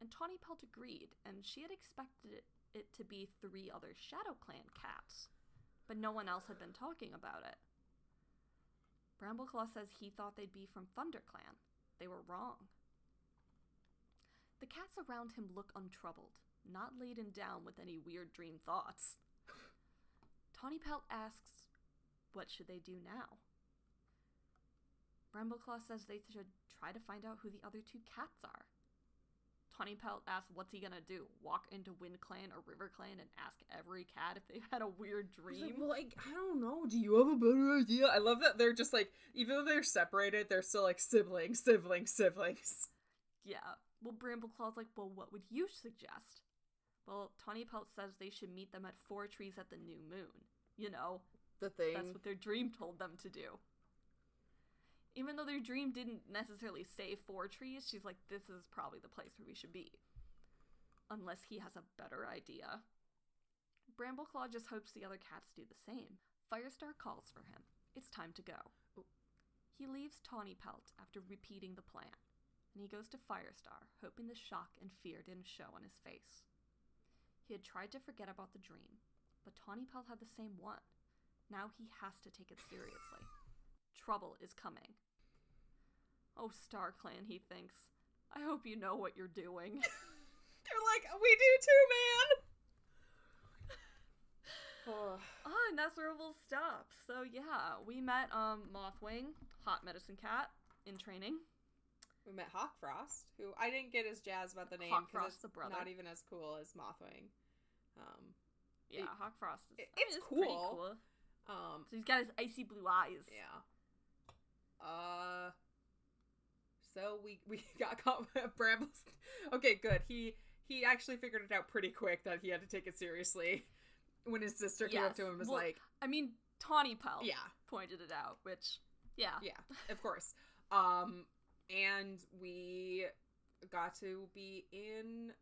And Tawny Pelt agreed, and she had expected it, to be three other Shadow Clan cats, but no one else had been talking about it. Brambleclaw says he thought they'd be from Thunder Clan. They were wrong. The cats around him look untroubled, not laden down with any weird dream thoughts. Tawny Pelt asks, What should they do now? Brambleclaw says they should try to find out who the other two cats are. Tawny Pelt asks, What's he gonna do? Walk into Wind Clan or River Clan and ask every cat if they've had a weird dream? like, well, like, I don't know. Do you have a better idea? I love that they're just like, even though they're separated, they're still like siblings, siblings, siblings. Yeah. Well, Brambleclaw's like, well, what would you suggest? Well, Tawny Pelt says they should meet them at Four Trees at the new moon. You know, The thing. that's what their dream told them to do. Even though their dream didn't necessarily say Four Trees, she's like, this is probably the place where we should be. Unless he has a better idea. Brambleclaw just hopes the other cats do the same. Firestar calls for him. It's time to go. He leaves Tawny Pelt after repeating the plan, and he goes to Firestar, hoping the shock and fear didn't show on his face. He had tried to forget about the dream, but Tawny Pelt had the same one. Now he has to take it seriously. Trouble is coming. Oh, Star Clan, he thinks. I hope you know what you're doing. They're like, we do too, man. Oh. Ah, Nesserable stuff. So yeah, we met um Mothwing, hot medicine cat, in training. we met Hawkfrost, who I didn't get as jazzed about the name because it's not even as cool as Mothwing. Um, Yeah, It- Hawkfrost is it- I mean, it's cool. cool. um, So he's got his icy blue eyes. yeah. Uh, so we we got caught with Brambles. Okay, good. He he actually figured it out pretty quick that he had to take it seriously. When his sister came up to him and was Well, like, I mean, Tawny Pelt "Yeah, pointed it out, which yeah. yeah, of course." Um, and we got to be in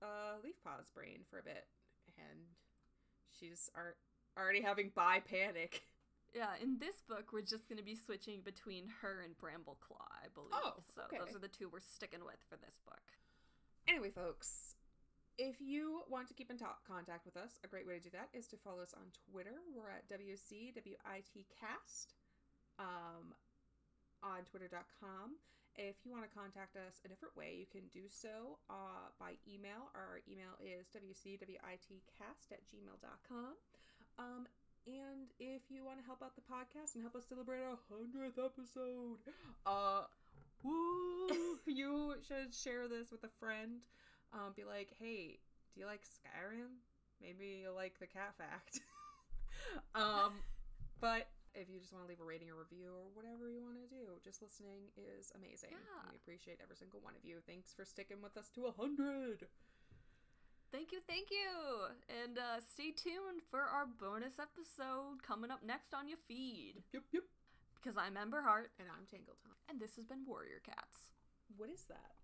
uh uh, Leaf Paw's brain for a bit, and she's ar- already having bi panic. Yeah, in this book, we're just going to be switching between her and Brambleclaw, I believe. Oh, so okay. those are the two we're sticking with for this book. Anyway, folks, if you want to keep in to- contact with us, a great way to do that is to follow us on Twitter. We're at WCWITcast um, on twitter.com. If you want to contact us a different way, you can do so uh, by email. Our email is WCWITcast at gmail.com. Um, and if you want to help out the podcast and help us celebrate our 100th episode, uh, woo, you should share this with a friend. Um, be like, hey, do you like Skyrim? Maybe you like the cat fact. um, but if you just want to leave a rating or review or whatever you want to do, just listening is amazing. Yeah. We appreciate every single one of you. Thanks for sticking with us to a hundred. Thank you, thank you. And uh, stay tuned for our bonus episode coming up next on your feed. Yep, yep. Because I'm Ember Hart, And I'm Tangled Tangleton. and this has been Warrior Cats. What is that?